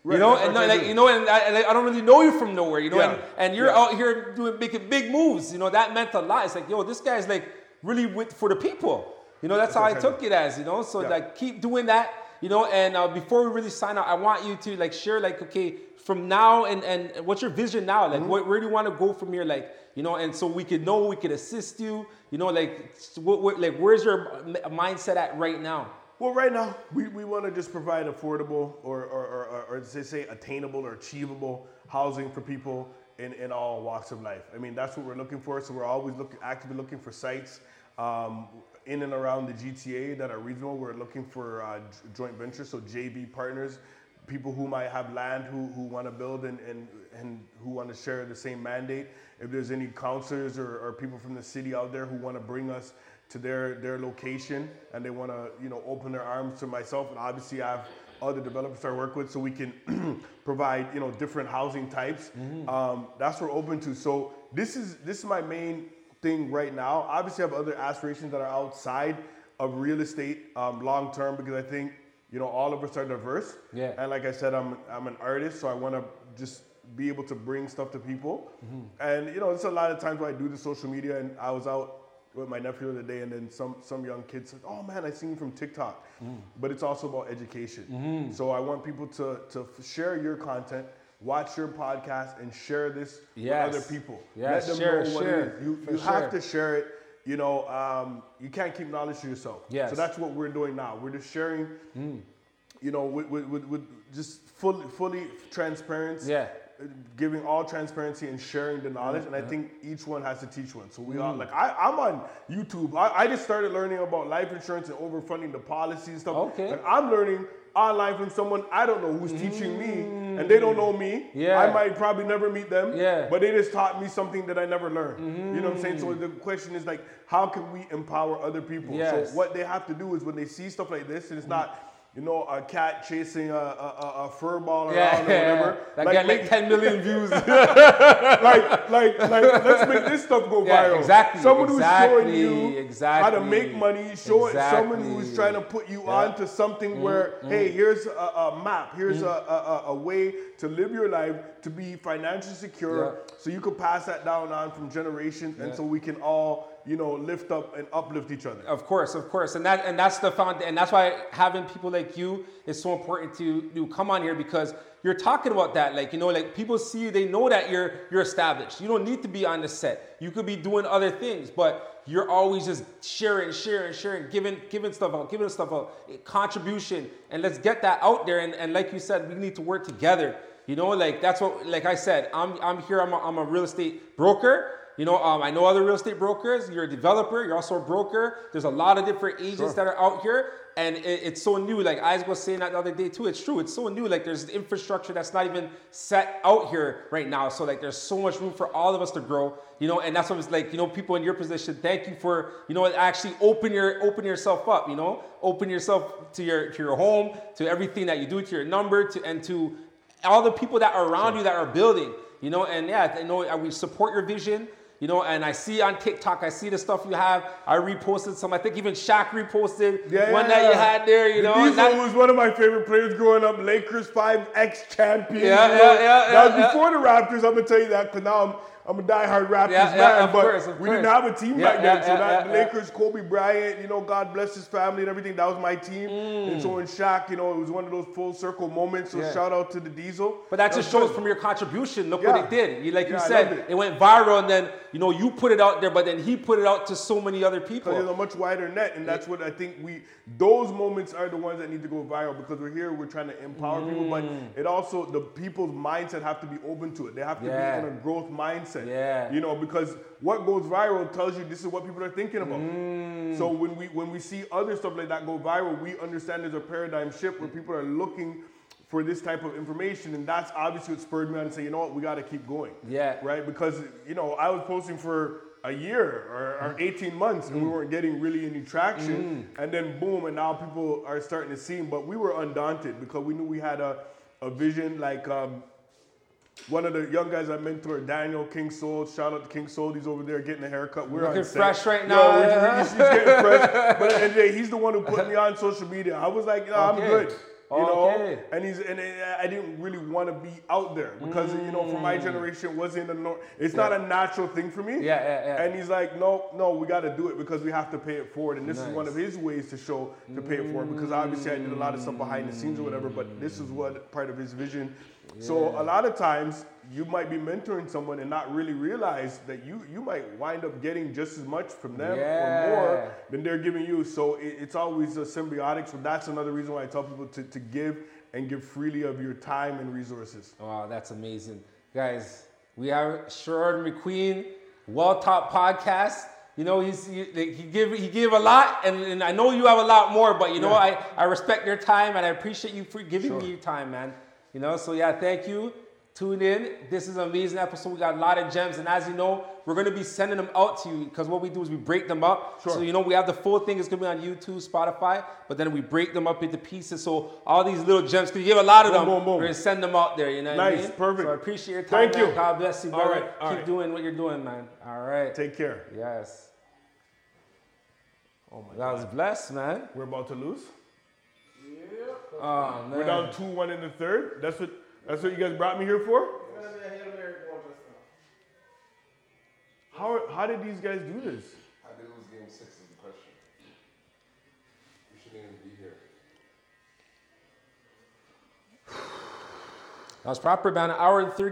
Right, you know, that's and like you know, and I, and I don't really know you from nowhere, you know, Yeah, and, and you're yeah. out here doing making big moves, you know, that meant a lot. It's like, yo, this guy's like really with for the people, you know. That's, how I took it as, you know. So Yeah. like, keep doing that, you know. And uh, before we really sign out, I want you to like share, like, okay, from now and and what's your vision now? Mm-hmm. Like, what, where do you want to go from here? Like, you know, and so we could know, we could assist you, you know, like, what, what, like, where's your m- mindset at right now? Well, right now, we, we want to just provide affordable or, or, or, or, say, say attainable or achievable housing for people in, in all walks of life. I mean, that's what we're looking for. So we're always looking, actively looking for sites um, in and around the GTA that are regional. We're looking for uh, joint ventures, so JV partners, people who might have land who, who want to build and, and, and who want to share the same mandate. If there's any counselors or, or people from the city out there who want to bring us to their their location and they want to you know open their arms to myself and obviously I have other developers I work with so we can provide you know different housing types. Um, that's what we're open to. So this is this is my main thing right now. Obviously, I have other aspirations that are outside of real estate um, long term because I think you know all of us are diverse. Yeah. And like I said, I'm I'm an artist, so I want to just be able to bring stuff to people. And you know, it's a lot of times where I do the social media, and I was out with my nephew the other day, and then some some young kid said, "Oh man, I seen you from TikTok." But it's also about education. So I want people to to share your content. Watch your podcast and share this Yes. with other people. Yes, Let them share, know what share, it is. You, you have to share it. You know, um, you can't keep knowledge to yourself. Yes. So that's what we're doing now. We're just sharing, you know, with, with, with, with just fully, fully transparency. Yeah. Giving all transparency and sharing the knowledge, and I think each one has to teach one. So we all mm. like I, I'm on YouTube. I, I just started learning about life insurance and overfunding the policy and stuff. Okay. And I'm learning online from someone I don't know who's teaching me and they don't know mm. me. Yeah. I might probably never meet them. Yeah. But they just taught me something that I never learned. You know what I'm saying? So mm. the question is like, how can we empower other people? Yes. So what they have to do is when they see stuff like this, and it's not. You know, a cat chasing a, a, a, fur ball around Yeah, or whatever. That Like, make- 10 million views. like, like, like, let's make this stuff go Yeah, viral. exactly, Someone who's showing exactly, you how to exactly, make money, show it someone who's exactly. trying to put you Yeah. Mm-hmm, on to something where, hey, here's a, a map, here's a, a, a- a way to live your life to be financially secure, Yeah. so you could pass that down on from generations, and so we can all, you know, lift up and uplift each other. Of course, of course, and that and that's the found, and that's why having people like you is so important to to come on here because you're talking about that. Like you know, like people see you, they know that you're you're established. You don't need to be on the set. You could be doing other things, but you're always just sharing, sharing, sharing, giving giving stuff out, giving stuff out, contribution, and let's get that out there. And, and like you said, we need to work together. You know, like that's what, like I said, I'm I'm here. I'm a, I'm a real estate broker. You know, um, I know other real estate brokers. You're a developer. You're also a broker. There's a lot of different agents that are out here, and it, it's so new. Like I was saying that the other day too. It's true. It's so new. Like there's infrastructure that's not even set out here right now. So like there's so much room for all of us to grow. You know, and that's what it's like. You know, people in your position. Thank you for you know actually open your open yourself up. You know, open yourself to your to your home, to everything that you do, to your number, to and to all the people that are around you that are building, you know, and yeah, you know, we support your vision, you know, and I see on TikTok, I see the stuff you have. I reposted some. I think even Shaq reposted one that you had there, you know. Diesel that- was one of my favorite players growing up. Lakers five ex champions. Yeah, yeah, yeah, That yeah, was yeah. before the Raptors. I'm gonna tell you that because now I'm I'm a diehard Raptors Yeah, man. yeah, of but course, we didn't have a team Yeah, back then. so that Lakers, Kobe Bryant, you know, God bless his family and everything. That was my team. And so in Shaq, you know, it was one of those full circle moments. So Mm. Shout out to the Diesel. But that was just shows good. from your contribution. Look what it did. You, like you said, it. it. went viral, and then you know you put it out there, but then he put it out to so many other Because there's people. a much wider net, and that's what I think we. Those moments are the ones that need to go viral because we're here. We're trying to empower people, but Mm. it also the people's mindset have to be open to it. They have to be in a growth mindset. Yeah. You know, because what goes viral tells you this is what people are thinking about. Mm. So when we when we see other stuff like that go viral, we understand there's a paradigm shift where people are looking for this type of information, and that's obviously what spurred me on to say, you know what, we got to keep going. Yeah. Right. Because you know, I was posting for a year or, or 18 months and we weren't getting really any traction. And then boom, and now people are starting to see. But we were undaunted because we knew we had a, a vision like um, one of the young guys I mentor, Daniel King Soul. Shout out to King Soul. He's over there getting a haircut. We're Looking on set. fresh right Yo, now, yeah. he's, he's getting fresh. But and yeah, he's the one who put me on social media. I was like, no, I'm good. You know, Okay. and he's and I didn't really want to be out there because you know, for my generation, it wasn't a nor- it's not a natural thing for me. Mm. Yeah, yeah, yeah. And he's like, no, no, we got to do it because we have to pay it forward, and this is one of his ways to show to pay it forward. Because obviously, I did a lot of stuff behind the scenes or whatever, but this is what part of his vision. So a lot of times, you might be mentoring someone and not really realize that you you might wind up getting just as much from them or more than they're giving you. So it, it's always a symbiotic. So that's another reason why I tell people to, to give and give freely of your time and resources. Wow, that's amazing. Guys, we have Sherrod McQueen, Wealth Talk Podcast. You know, he's he, he give he gave a lot, and, and I know you have a lot more, but you know, I, I respect your time and I appreciate you for giving me your time, man. You know, so yeah, thank you. Tune in. This is an amazing episode. We got a lot of gems, and as you know, we're gonna be sending them out to you because what we do is we break them up. Sure. So you know, we have the full thing. It's gonna be on YouTube, Spotify, but then we break them up into pieces. So all these little gems, because you have a lot of Boom, them, boom, boom. we're gonna send them out there. You know, what I Nice, mean? perfect. So I appreciate your time. Thank man. you. God bless you, brother. right, all Keep right. doing what you're doing, man. All right. Take care. yes. Oh my God, I was blessed, man. We're about to lose. Oh man. We're down two one in the third. That's what that's what you guys brought me here for. How how did these guys do this? How did lose game six is the question. We shouldn't even be here. That was proper, about an hour and thirty.